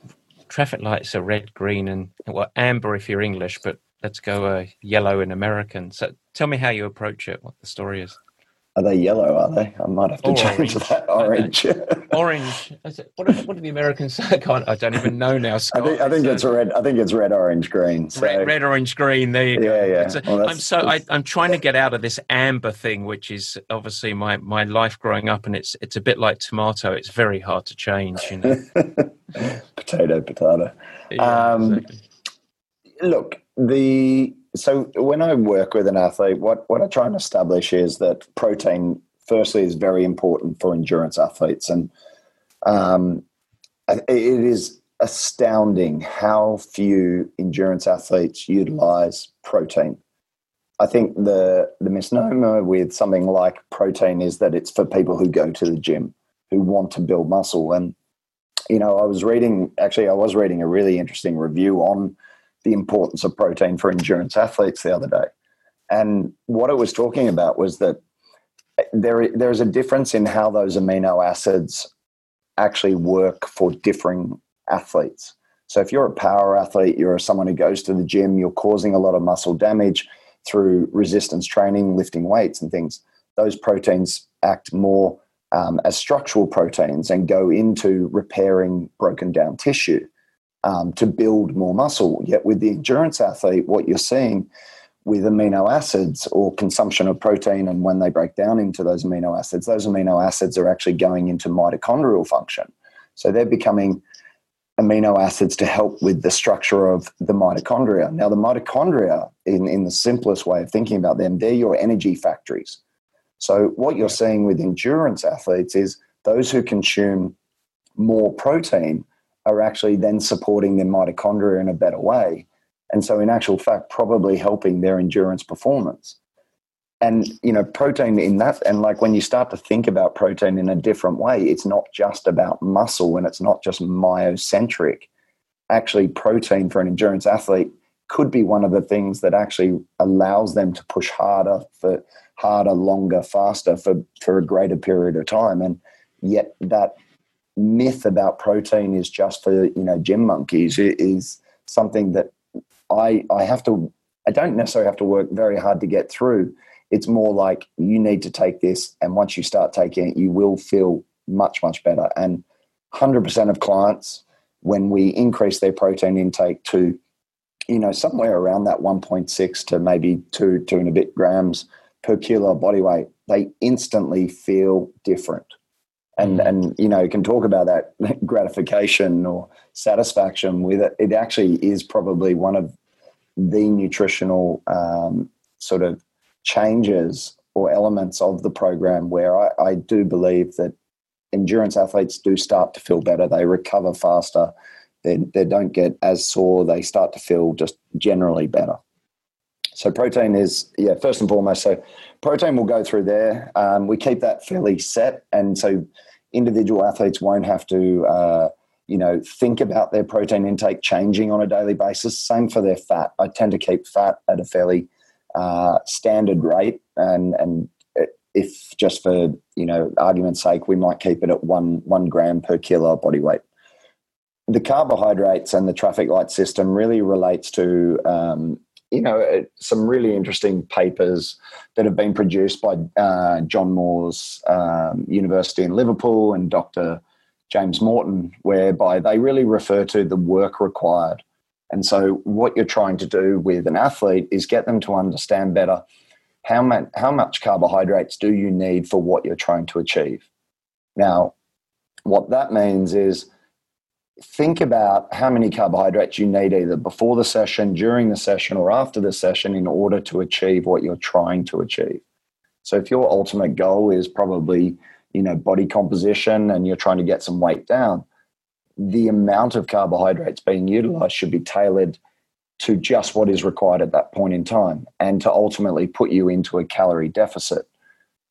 traffic lights are red green and well amber if you're english but let's go uh, yellow in american. So tell me how you approach it what the story is are they yellow? Are they? I might have to change that. Orange. orange. What, do, what do the Americans say? I, can't, I don't even know now. Scott. I think, I think it's, uh, red. I think it's red, orange, green. So. Red, red, orange, green. There you yeah, go. Yeah, yeah. well, I'm so I, am trying to get out of this amber thing, which is obviously my my life growing up, and it's it's a bit like tomato. It's very hard to change. You know. potato, potato. Yeah, um, exactly. Look, the so when I work with an athlete, what, what I try and establish is that protein, firstly, is very important for endurance athletes. And um, it is astounding how few endurance athletes utilize protein. I think the, the misnomer with something like protein is that it's for people who go to the gym, who want to build muscle. And, you know, I was reading, actually, I was reading a really interesting review on the importance of protein for endurance athletes the other day. And what it was talking about was that there, there's a difference in how those amino acids actually work for differing athletes. So if you're a power athlete, you're someone who goes to the gym, you're causing a lot of muscle damage through resistance training, lifting weights and things. Those proteins act more um, as structural proteins and go into repairing broken down tissue um, to build more muscle. Yet with the endurance athlete, what you're seeing with amino acids or consumption of protein and when they break down into those amino acids, those amino acids are actually going into mitochondrial function. So they're becoming amino acids to help with the structure of the mitochondria. Now, the mitochondria, in, in the simplest way of thinking about them, they're your energy factories. So, what you're seeing with endurance athletes is those who consume more protein are actually then supporting their mitochondria in a better way. And so, in actual fact, probably helping their endurance performance. And, you know, protein in that, and like when you start to think about protein in a different way, it's not just about muscle and it's not just myocentric. Actually, protein for an endurance athlete could be one of the things that actually allows them to push harder for harder, longer, faster for, for a greater period of time. And yet that myth about protein is just for you know gym monkeys it is something that I I have to I don't necessarily have to work very hard to get through. It's more like you need to take this, and once you start taking it, you will feel much much better. And hundred percent of clients, when we increase their protein intake to, you know, somewhere around that one point six to maybe two two and a bit grams per kilo body weight, they instantly feel different and and you know can talk about that gratification or satisfaction with it it actually is probably one of the nutritional um, sort of changes or elements of the program where I, I do believe that endurance athletes do start to feel better. They recover faster. They, they don't get as sore. They start to feel just generally better. So protein is yeah first and foremost. So protein will go through there. Um, we keep that fairly set, and so individual athletes won't have to uh, you know think about their protein intake changing on a daily basis. Same for their fat. I tend to keep fat at a fairly uh, standard rate, and and if just for you know argument's sake, we might keep it at one one gram per kilo body weight the carbohydrates and the traffic light system really relates to um, you know uh, some really interesting papers that have been produced by uh, John Moores um, University in Liverpool and Dr. James Morton, whereby they really refer to the work required. And so, what you're trying to do with an athlete is get them to understand better how much, how much carbohydrates do you need for what you're trying to achieve. Now, what that means is think about how many carbohydrates you need either before the session, during the session, or after the session in order to achieve what you're trying to achieve. So if your ultimate goal is probably, you know, body composition and you're trying to get some weight down, the amount of carbohydrates being utilized should be tailored to just what is required at that point in time and to ultimately put you into a calorie deficit.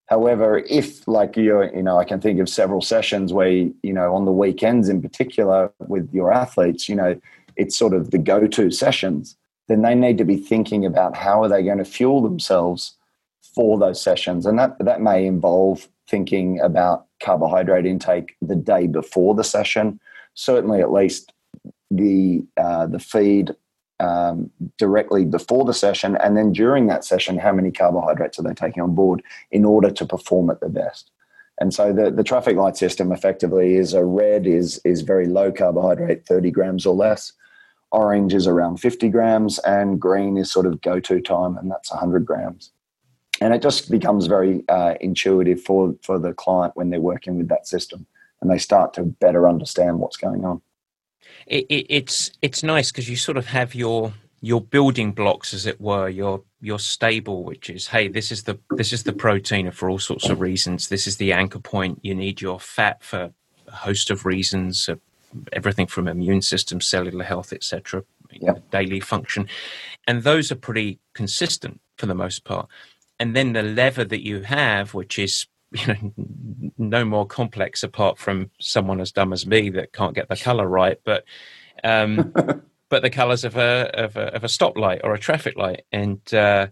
However, if like you're, you know, I can think of several sessions where, you know, on the weekends in particular with your athletes, you know, it's sort of the go to sessions, then they need to be thinking about how are they going to fuel themselves for those sessions. And that, that may involve thinking about carbohydrate intake the day before the session, certainly at least the, uh, the feed um, directly before the session and then during that session how many carbohydrates are they taking on board in order to perform at the best? And so the, the traffic light system effectively is a red is is very low carbohydrate 30 grams or less. Orange is around 50 grams and green is sort of go to time and that's 100 grams. And it just becomes very uh, intuitive for for the client when they're working with that system and they start to better understand what's going on it, it, it's it's nice because you sort of have your your building blocks as it were your your stable which is hey this is the this is the protein for all sorts of reasons. This is the anchor point. You need your fat for a host of reasons uh, everything from immune system cellular health etc yeah. daily function. And those are pretty consistent for the most part. And then the lever that you have which is you know no more complex apart from someone as dumb as me that can't get the color right but um but the colors of a of a, of a stoplight or a traffic light. And uh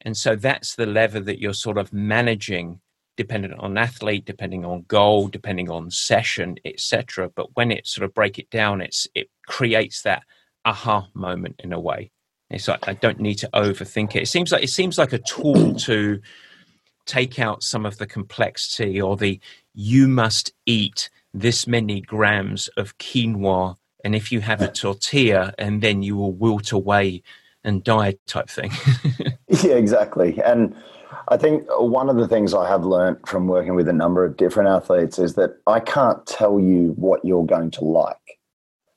and so that's the lever that you're sort of managing depending on athlete depending on goal depending on session etc but when it sort of break it down it's it creates that aha moment in a way. It's like i don't need to overthink it. It seems like it seems like a tool to take out some of the complexity or the you must eat this many grams of quinoa and if you have a tortilla and then you will wilt away and die type thing. Yeah exactly. And i think one of the things i have learned from working with a number of different athletes is that i can't tell you what you're going to like.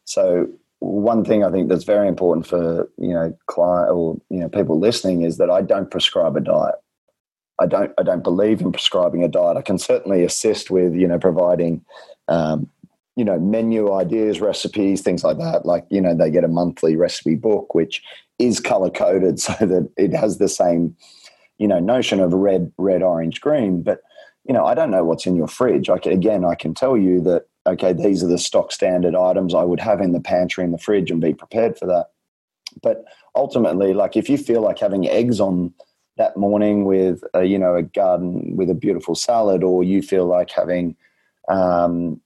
So one thing i think that's very important for you know client or you know people listening is that i don't prescribe a diet I don't I don't believe in prescribing a diet. I can certainly assist with you know providing um, you know menu ideas, recipes, things like that. Like you know they get a monthly recipe book which is color coded so that it has the same you know notion of red, red, orange, green. But you know I don't know what's in your fridge. I can, again I can tell you that okay these are the stock standard items I would have in the pantry in the fridge and be prepared for that. But ultimately, like if you feel like having eggs on that morning with a, you know a garden with a beautiful salad, or you feel like having um,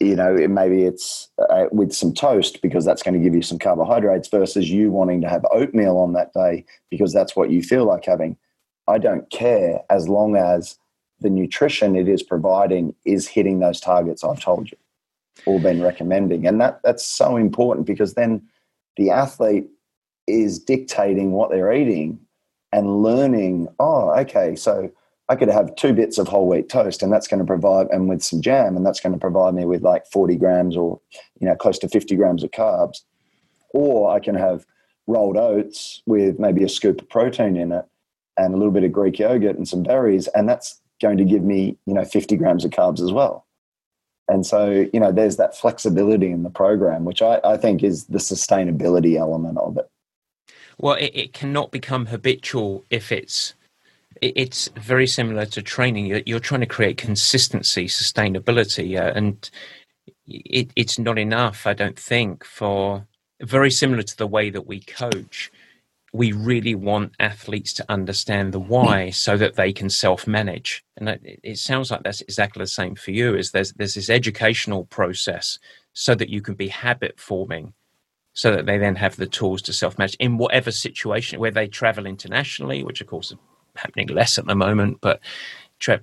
you know maybe it's uh, with some toast because that's going to give you some carbohydrates versus you wanting to have oatmeal on that day because that's what you feel like having. I don't care as long as the nutrition it is providing is hitting those targets I've told you or been recommending. And that that's so important because then the athlete is dictating what they're eating and learning, oh, okay, so I could have two bits of whole wheat toast and that's going to provide, and with some jam, and that's going to provide me with like 40 grams or, you know, close to 50 grams of carbs. Or I can have rolled oats with maybe a scoop of protein in it and a little bit of Greek yogurt and some berries, and that's going to give me, you know, 50 grams of carbs as well. And so, you know, there's that flexibility in the program, which I, I think is the sustainability element of it. Well, it, it cannot become habitual if it's it's very similar to training. You're, trying to create consistency, sustainability, uh, and it, it's not enough, I don't think, for very similar to the way that we coach. We really want athletes to understand the why so that they can self-manage. And it, it sounds like that's exactly the same for you. Is there's there's this educational process so that you can be habit forming so that they then have the tools to self-manage in whatever situation where they travel internationally, which of course is happening less at the moment, but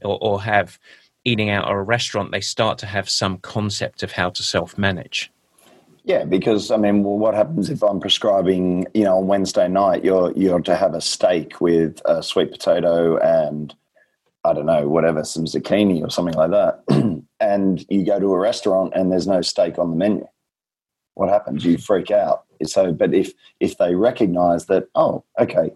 or, or have eating out or a restaurant, they start to have some concept of how to self-manage. Yeah, because I mean, well, what happens if I'm prescribing, you know, on Wednesday night, you're you're to have a steak with a sweet potato and I don't know, whatever, some zucchini or something like that, and you go to a restaurant and there's no steak on the menu. What happens? You freak out. So, but if if they recognise that, oh, okay,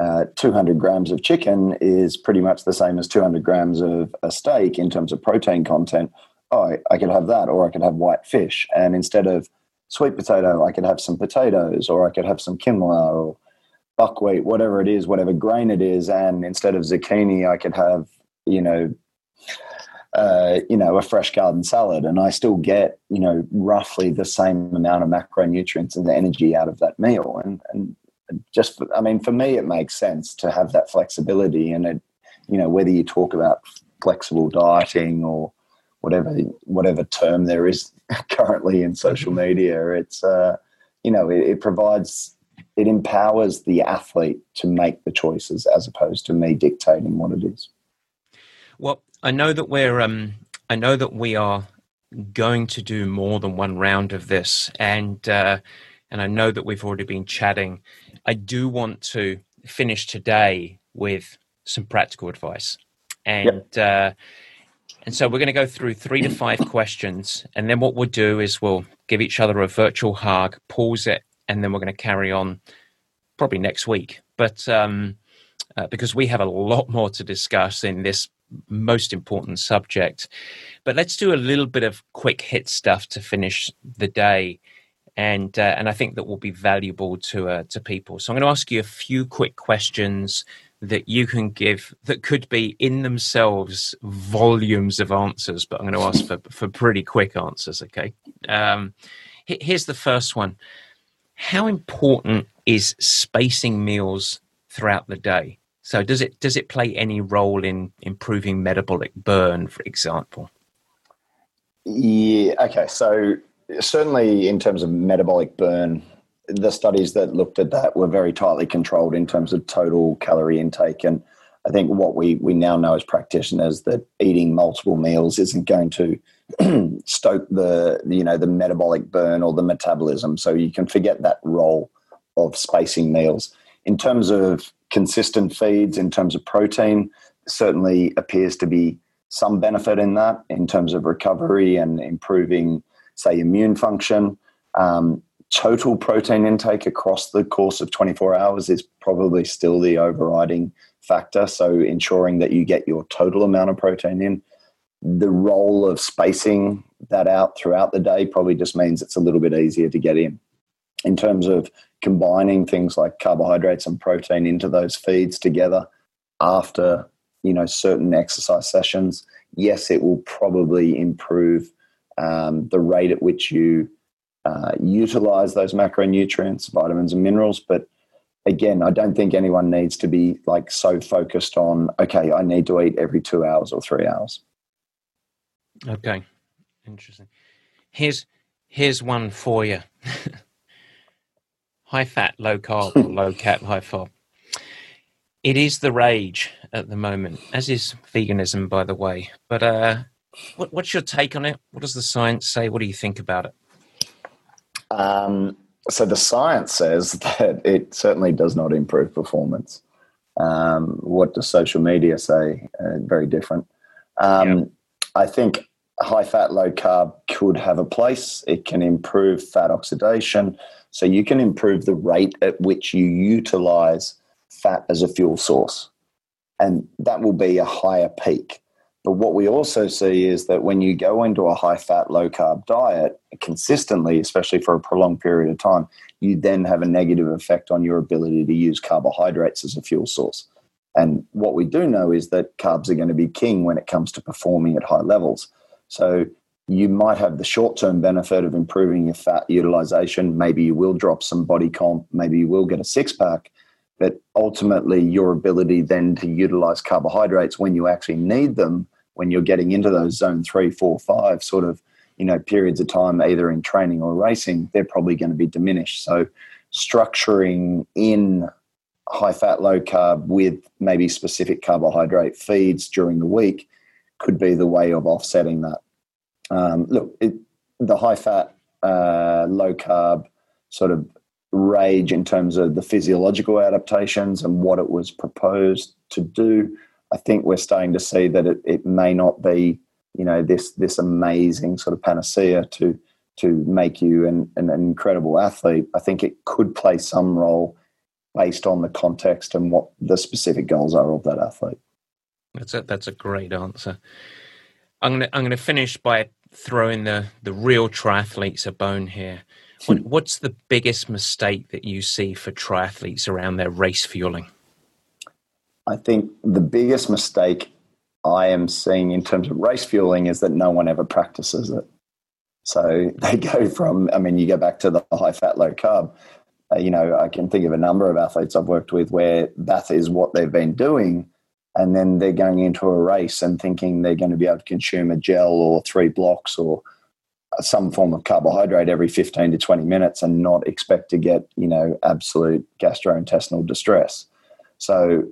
uh, 200 grams of chicken is pretty much the same as 200 grams of a steak in terms of protein content. Oh, I, I could have that, or I could have white fish. And instead of sweet potato, I could have some potatoes, or I could have some quinoa, or buckwheat, whatever it is, whatever grain it is. And instead of zucchini, I could have, you know, uh, you know, a fresh garden salad, and I still get, you know, roughly the same amount of macronutrients and the energy out of that meal. And, and just i mean for me it makes sense to have that flexibility and it you know whether you talk about flexible dieting or whatever whatever term there is currently in social mm-hmm. media it's uh you know it, it provides it empowers the athlete to make the choices as opposed to me dictating what it is well i know that we're um i know that we are going to do more than one round of this and uh and I know that we've already been chatting. I do want to finish today with some practical advice, and yep. uh, and so we're going to go through three to five questions, and then what we'll do is we'll give each other a virtual hug, pause it, and then we're going to carry on probably next week. But um, uh, because we have a lot more to discuss in this most important subject, but let's do a little bit of quick hit stuff to finish the day and uh, and I think that will be valuable to uh, to people. So I'm going to ask you a few quick questions that you can give that could be in themselves volumes of answers, but I'm going to ask for for pretty quick answers. Okay. Um, here's the first one: How important is spacing meals throughout the day? So does it does it play any role in improving metabolic burn, for example? Yeah. Okay. So certainly in terms of metabolic burn, the studies that looked at that were very tightly controlled in terms of total calorie intake. And I think what we, we now know as practitioners that eating multiple meals isn't going to stoke the you know the metabolic burn or the metabolism. So you can forget that role of spacing meals. In terms of consistent feeds, in terms of protein, certainly appears to be some benefit in that in terms of recovery and improving say, immune function. Um, total protein intake across the course of 24 hours is probably still the overriding factor. So, ensuring that you get your total amount of protein in. The role of spacing that out throughout the day probably just means it's a little bit easier to get in. In terms of combining things like carbohydrates and protein into those feeds together after you know certain exercise sessions, yes, it will probably improve um, the rate at which you uh, utilize those macronutrients, vitamins, and minerals. But again, I don't think anyone needs to be like so focused on, okay, I need to eat every two hours or three hours. Okay, interesting. Here's here's one for you. high fat, low carb, low carb, high carb. It is the rage at the moment, as is veganism, by the way. But uh, what, what's your take on it? What does the science say? What do you think about it? Um, so the science says that it certainly does not improve performance. Um, what does social media say? Uh, very different. Um, I think high fat, low carb could have a place. It can improve fat oxidation. So you can improve the rate at which you utilize fat as a fuel source. And that will be a higher peak. But what we also see is that when you go into a high fat, low carb diet consistently, especially for a prolonged period of time, you then have a negative effect on your ability to use carbohydrates as a fuel source. And what we do know is that carbs are going to be king when it comes to performing at high levels. So you might have the short term benefit of improving your fat utilization. Maybe you will drop some body comp. Maybe you will get a six pack. But ultimately, your ability then to utilize carbohydrates when you actually need them, when you're getting into those zone three, four, five sort of you know periods of time, either in training or racing, they're probably going to be diminished. So structuring in high fat, low carb with maybe specific carbohydrate feeds during the week could be the way of offsetting that. Um, look, it, the high fat, uh, low carb sort of rage in terms of the physiological adaptations and what it was proposed to do. I think we're starting to see that it, it may not be, you know, this this amazing sort of panacea to to make you an, an incredible athlete. I think it could play some role based on the context and what the specific goals are of that athlete. That's a that's a great answer. I'm gonna I'm gonna finish by throwing the the real triathletes a bone here. What, hmm. what's the biggest mistake that you see for triathletes around their race fueling? I think the biggest mistake I am seeing in terms of race fueling is that no one ever practices it. So they go from, I mean, you go back to the high fat, low carb. Uh, you know, I can think of a number of athletes I've worked with where that is what they've been doing and then they're going into a race and thinking they're going to be able to consume a gel or three blocks or some form of carbohydrate every 15 to 20 minutes and not expect to get you know absolute gastrointestinal distress. So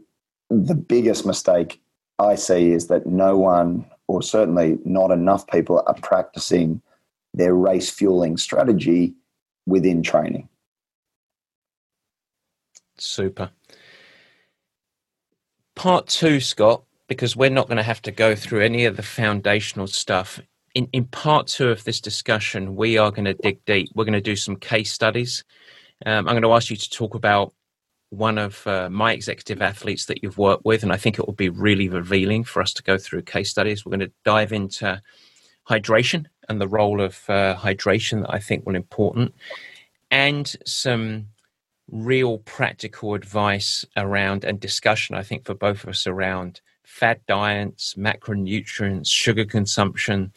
the biggest mistake i see is that no one or certainly not enough people are practicing their race fueling strategy within training. Super part two, Scott, because we're not going to have to go through any of the foundational stuff. In, in part two of this discussion, we are going to dig deep. We're going to do some case studies. Um, I'm going to ask you to talk about one of uh, my executive athletes that you've worked with, and I think it will be really revealing for us to go through case studies. We're going to dive into hydration and the role of uh, hydration that I think will important, and some real practical advice around and discussion, I think, for both of us around fat diets, macronutrients, sugar consumption.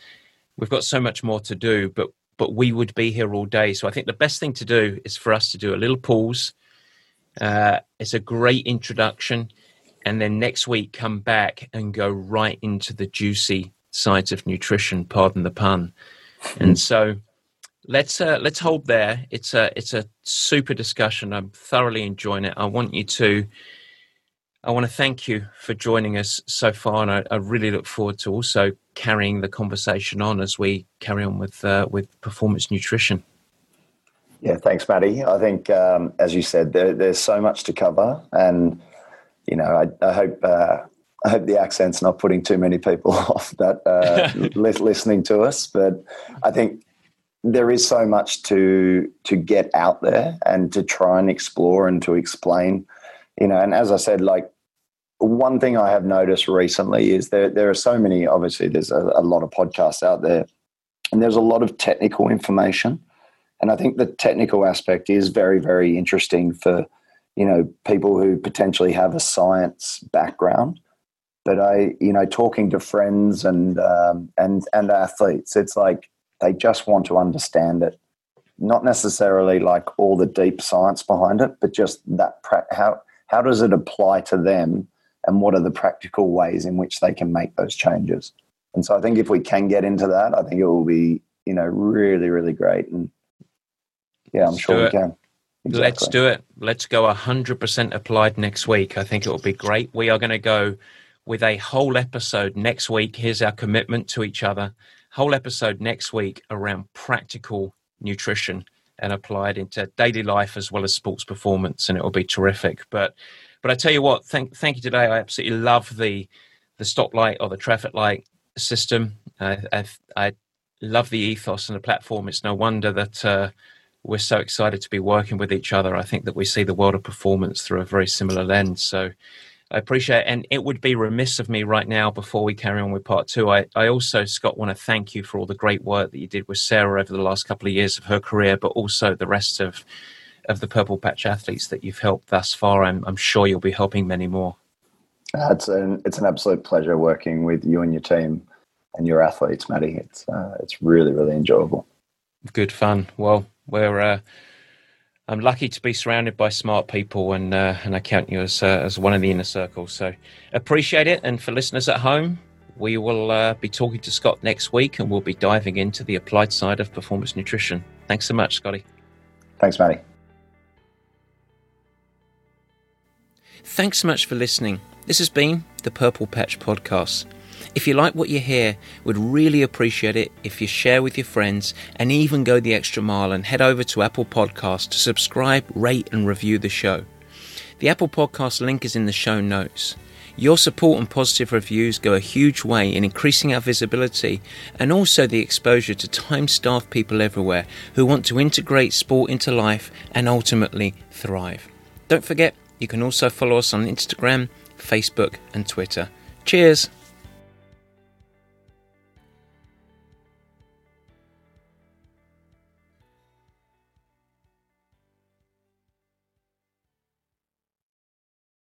We've got so much more to do, but but we would be here all day. So I think the best thing to do is for us to do a little pause. Uh, it's a great introduction, and then next week come back and go right into the juicy sides of nutrition. Pardon the pun. And so let's uh, let's hold there. It's a it's a super discussion. I'm thoroughly enjoying it. I want you to. I want to thank you for joining us so far, and I, I really look forward to also carrying the conversation on as we carry on with uh, with performance nutrition. Yeah, thanks, Matty. I think, um, as you said, there, there's so much to cover, and you know, I, I hope uh, I hope the accent's not putting too many people off that uh, listening to us. But I think there is so much to to get out there and to try and explore and to explain you know and as i said like one thing i have noticed recently is there there are so many obviously there's a, a lot of podcasts out there and there's a lot of technical information and i think the technical aspect is very very interesting for you know people who potentially have a science background but i you know talking to friends and um, and and athletes it's like they just want to understand it. Not necessarily like all the deep science behind it, but just that how how does it apply to them, and what are the practical ways in which they can make those changes. And so I think if we can get into that, I think it will be you know really really great. And yeah, I'm Let's sure we can. Exactly. Let's do it. Let's go 100% applied next week. I think it will be great. We are going to go with a whole episode next week. Here's our commitment to each other whole episode next week around practical nutrition and applied into daily life as well as sports performance, and it will be terrific. But but I tell you what, thank thank you today. I absolutely love the the stoplight or the traffic light system. I, I, I love the ethos and the platform. It's no wonder that uh, we're so excited to be working with each other. I think that we see the world of performance through a very similar lens. So I appreciate it. And it would be remiss of me right now before we carry on with part two. I, I also, Scott, want to thank you for all the great work that you did with Sarah over the last couple of years of her career, but also the rest of of the Purple Patch athletes that you've helped thus far. I'm, I'm sure you'll be helping many more. Uh, it's an it's an absolute pleasure working with you and your team and your athletes, Matty. It's uh, it's really really enjoyable. Good fun. Well, we're uh, I'm lucky to be surrounded by smart people, and uh, and I count you as uh, as one of the inner circle. So appreciate it. And for listeners at home, we will uh, be talking to Scott next week, and we'll be diving into the applied side of performance nutrition. Thanks so much, Scotty. Thanks, Matty. Thanks so much for listening. This has been the Purple Patch Podcast. If you like what you hear, we'd really appreciate it if you share with your friends and even go the extra mile and head over to Apple Podcasts to subscribe, rate, and review the show. The Apple Podcast link is in the show notes. Your support and positive reviews go a huge way in increasing our visibility and also the exposure to time starved people everywhere who want to integrate sport into life and ultimately thrive. Don't forget, you can also follow us on Instagram, Facebook, and Twitter. Cheers!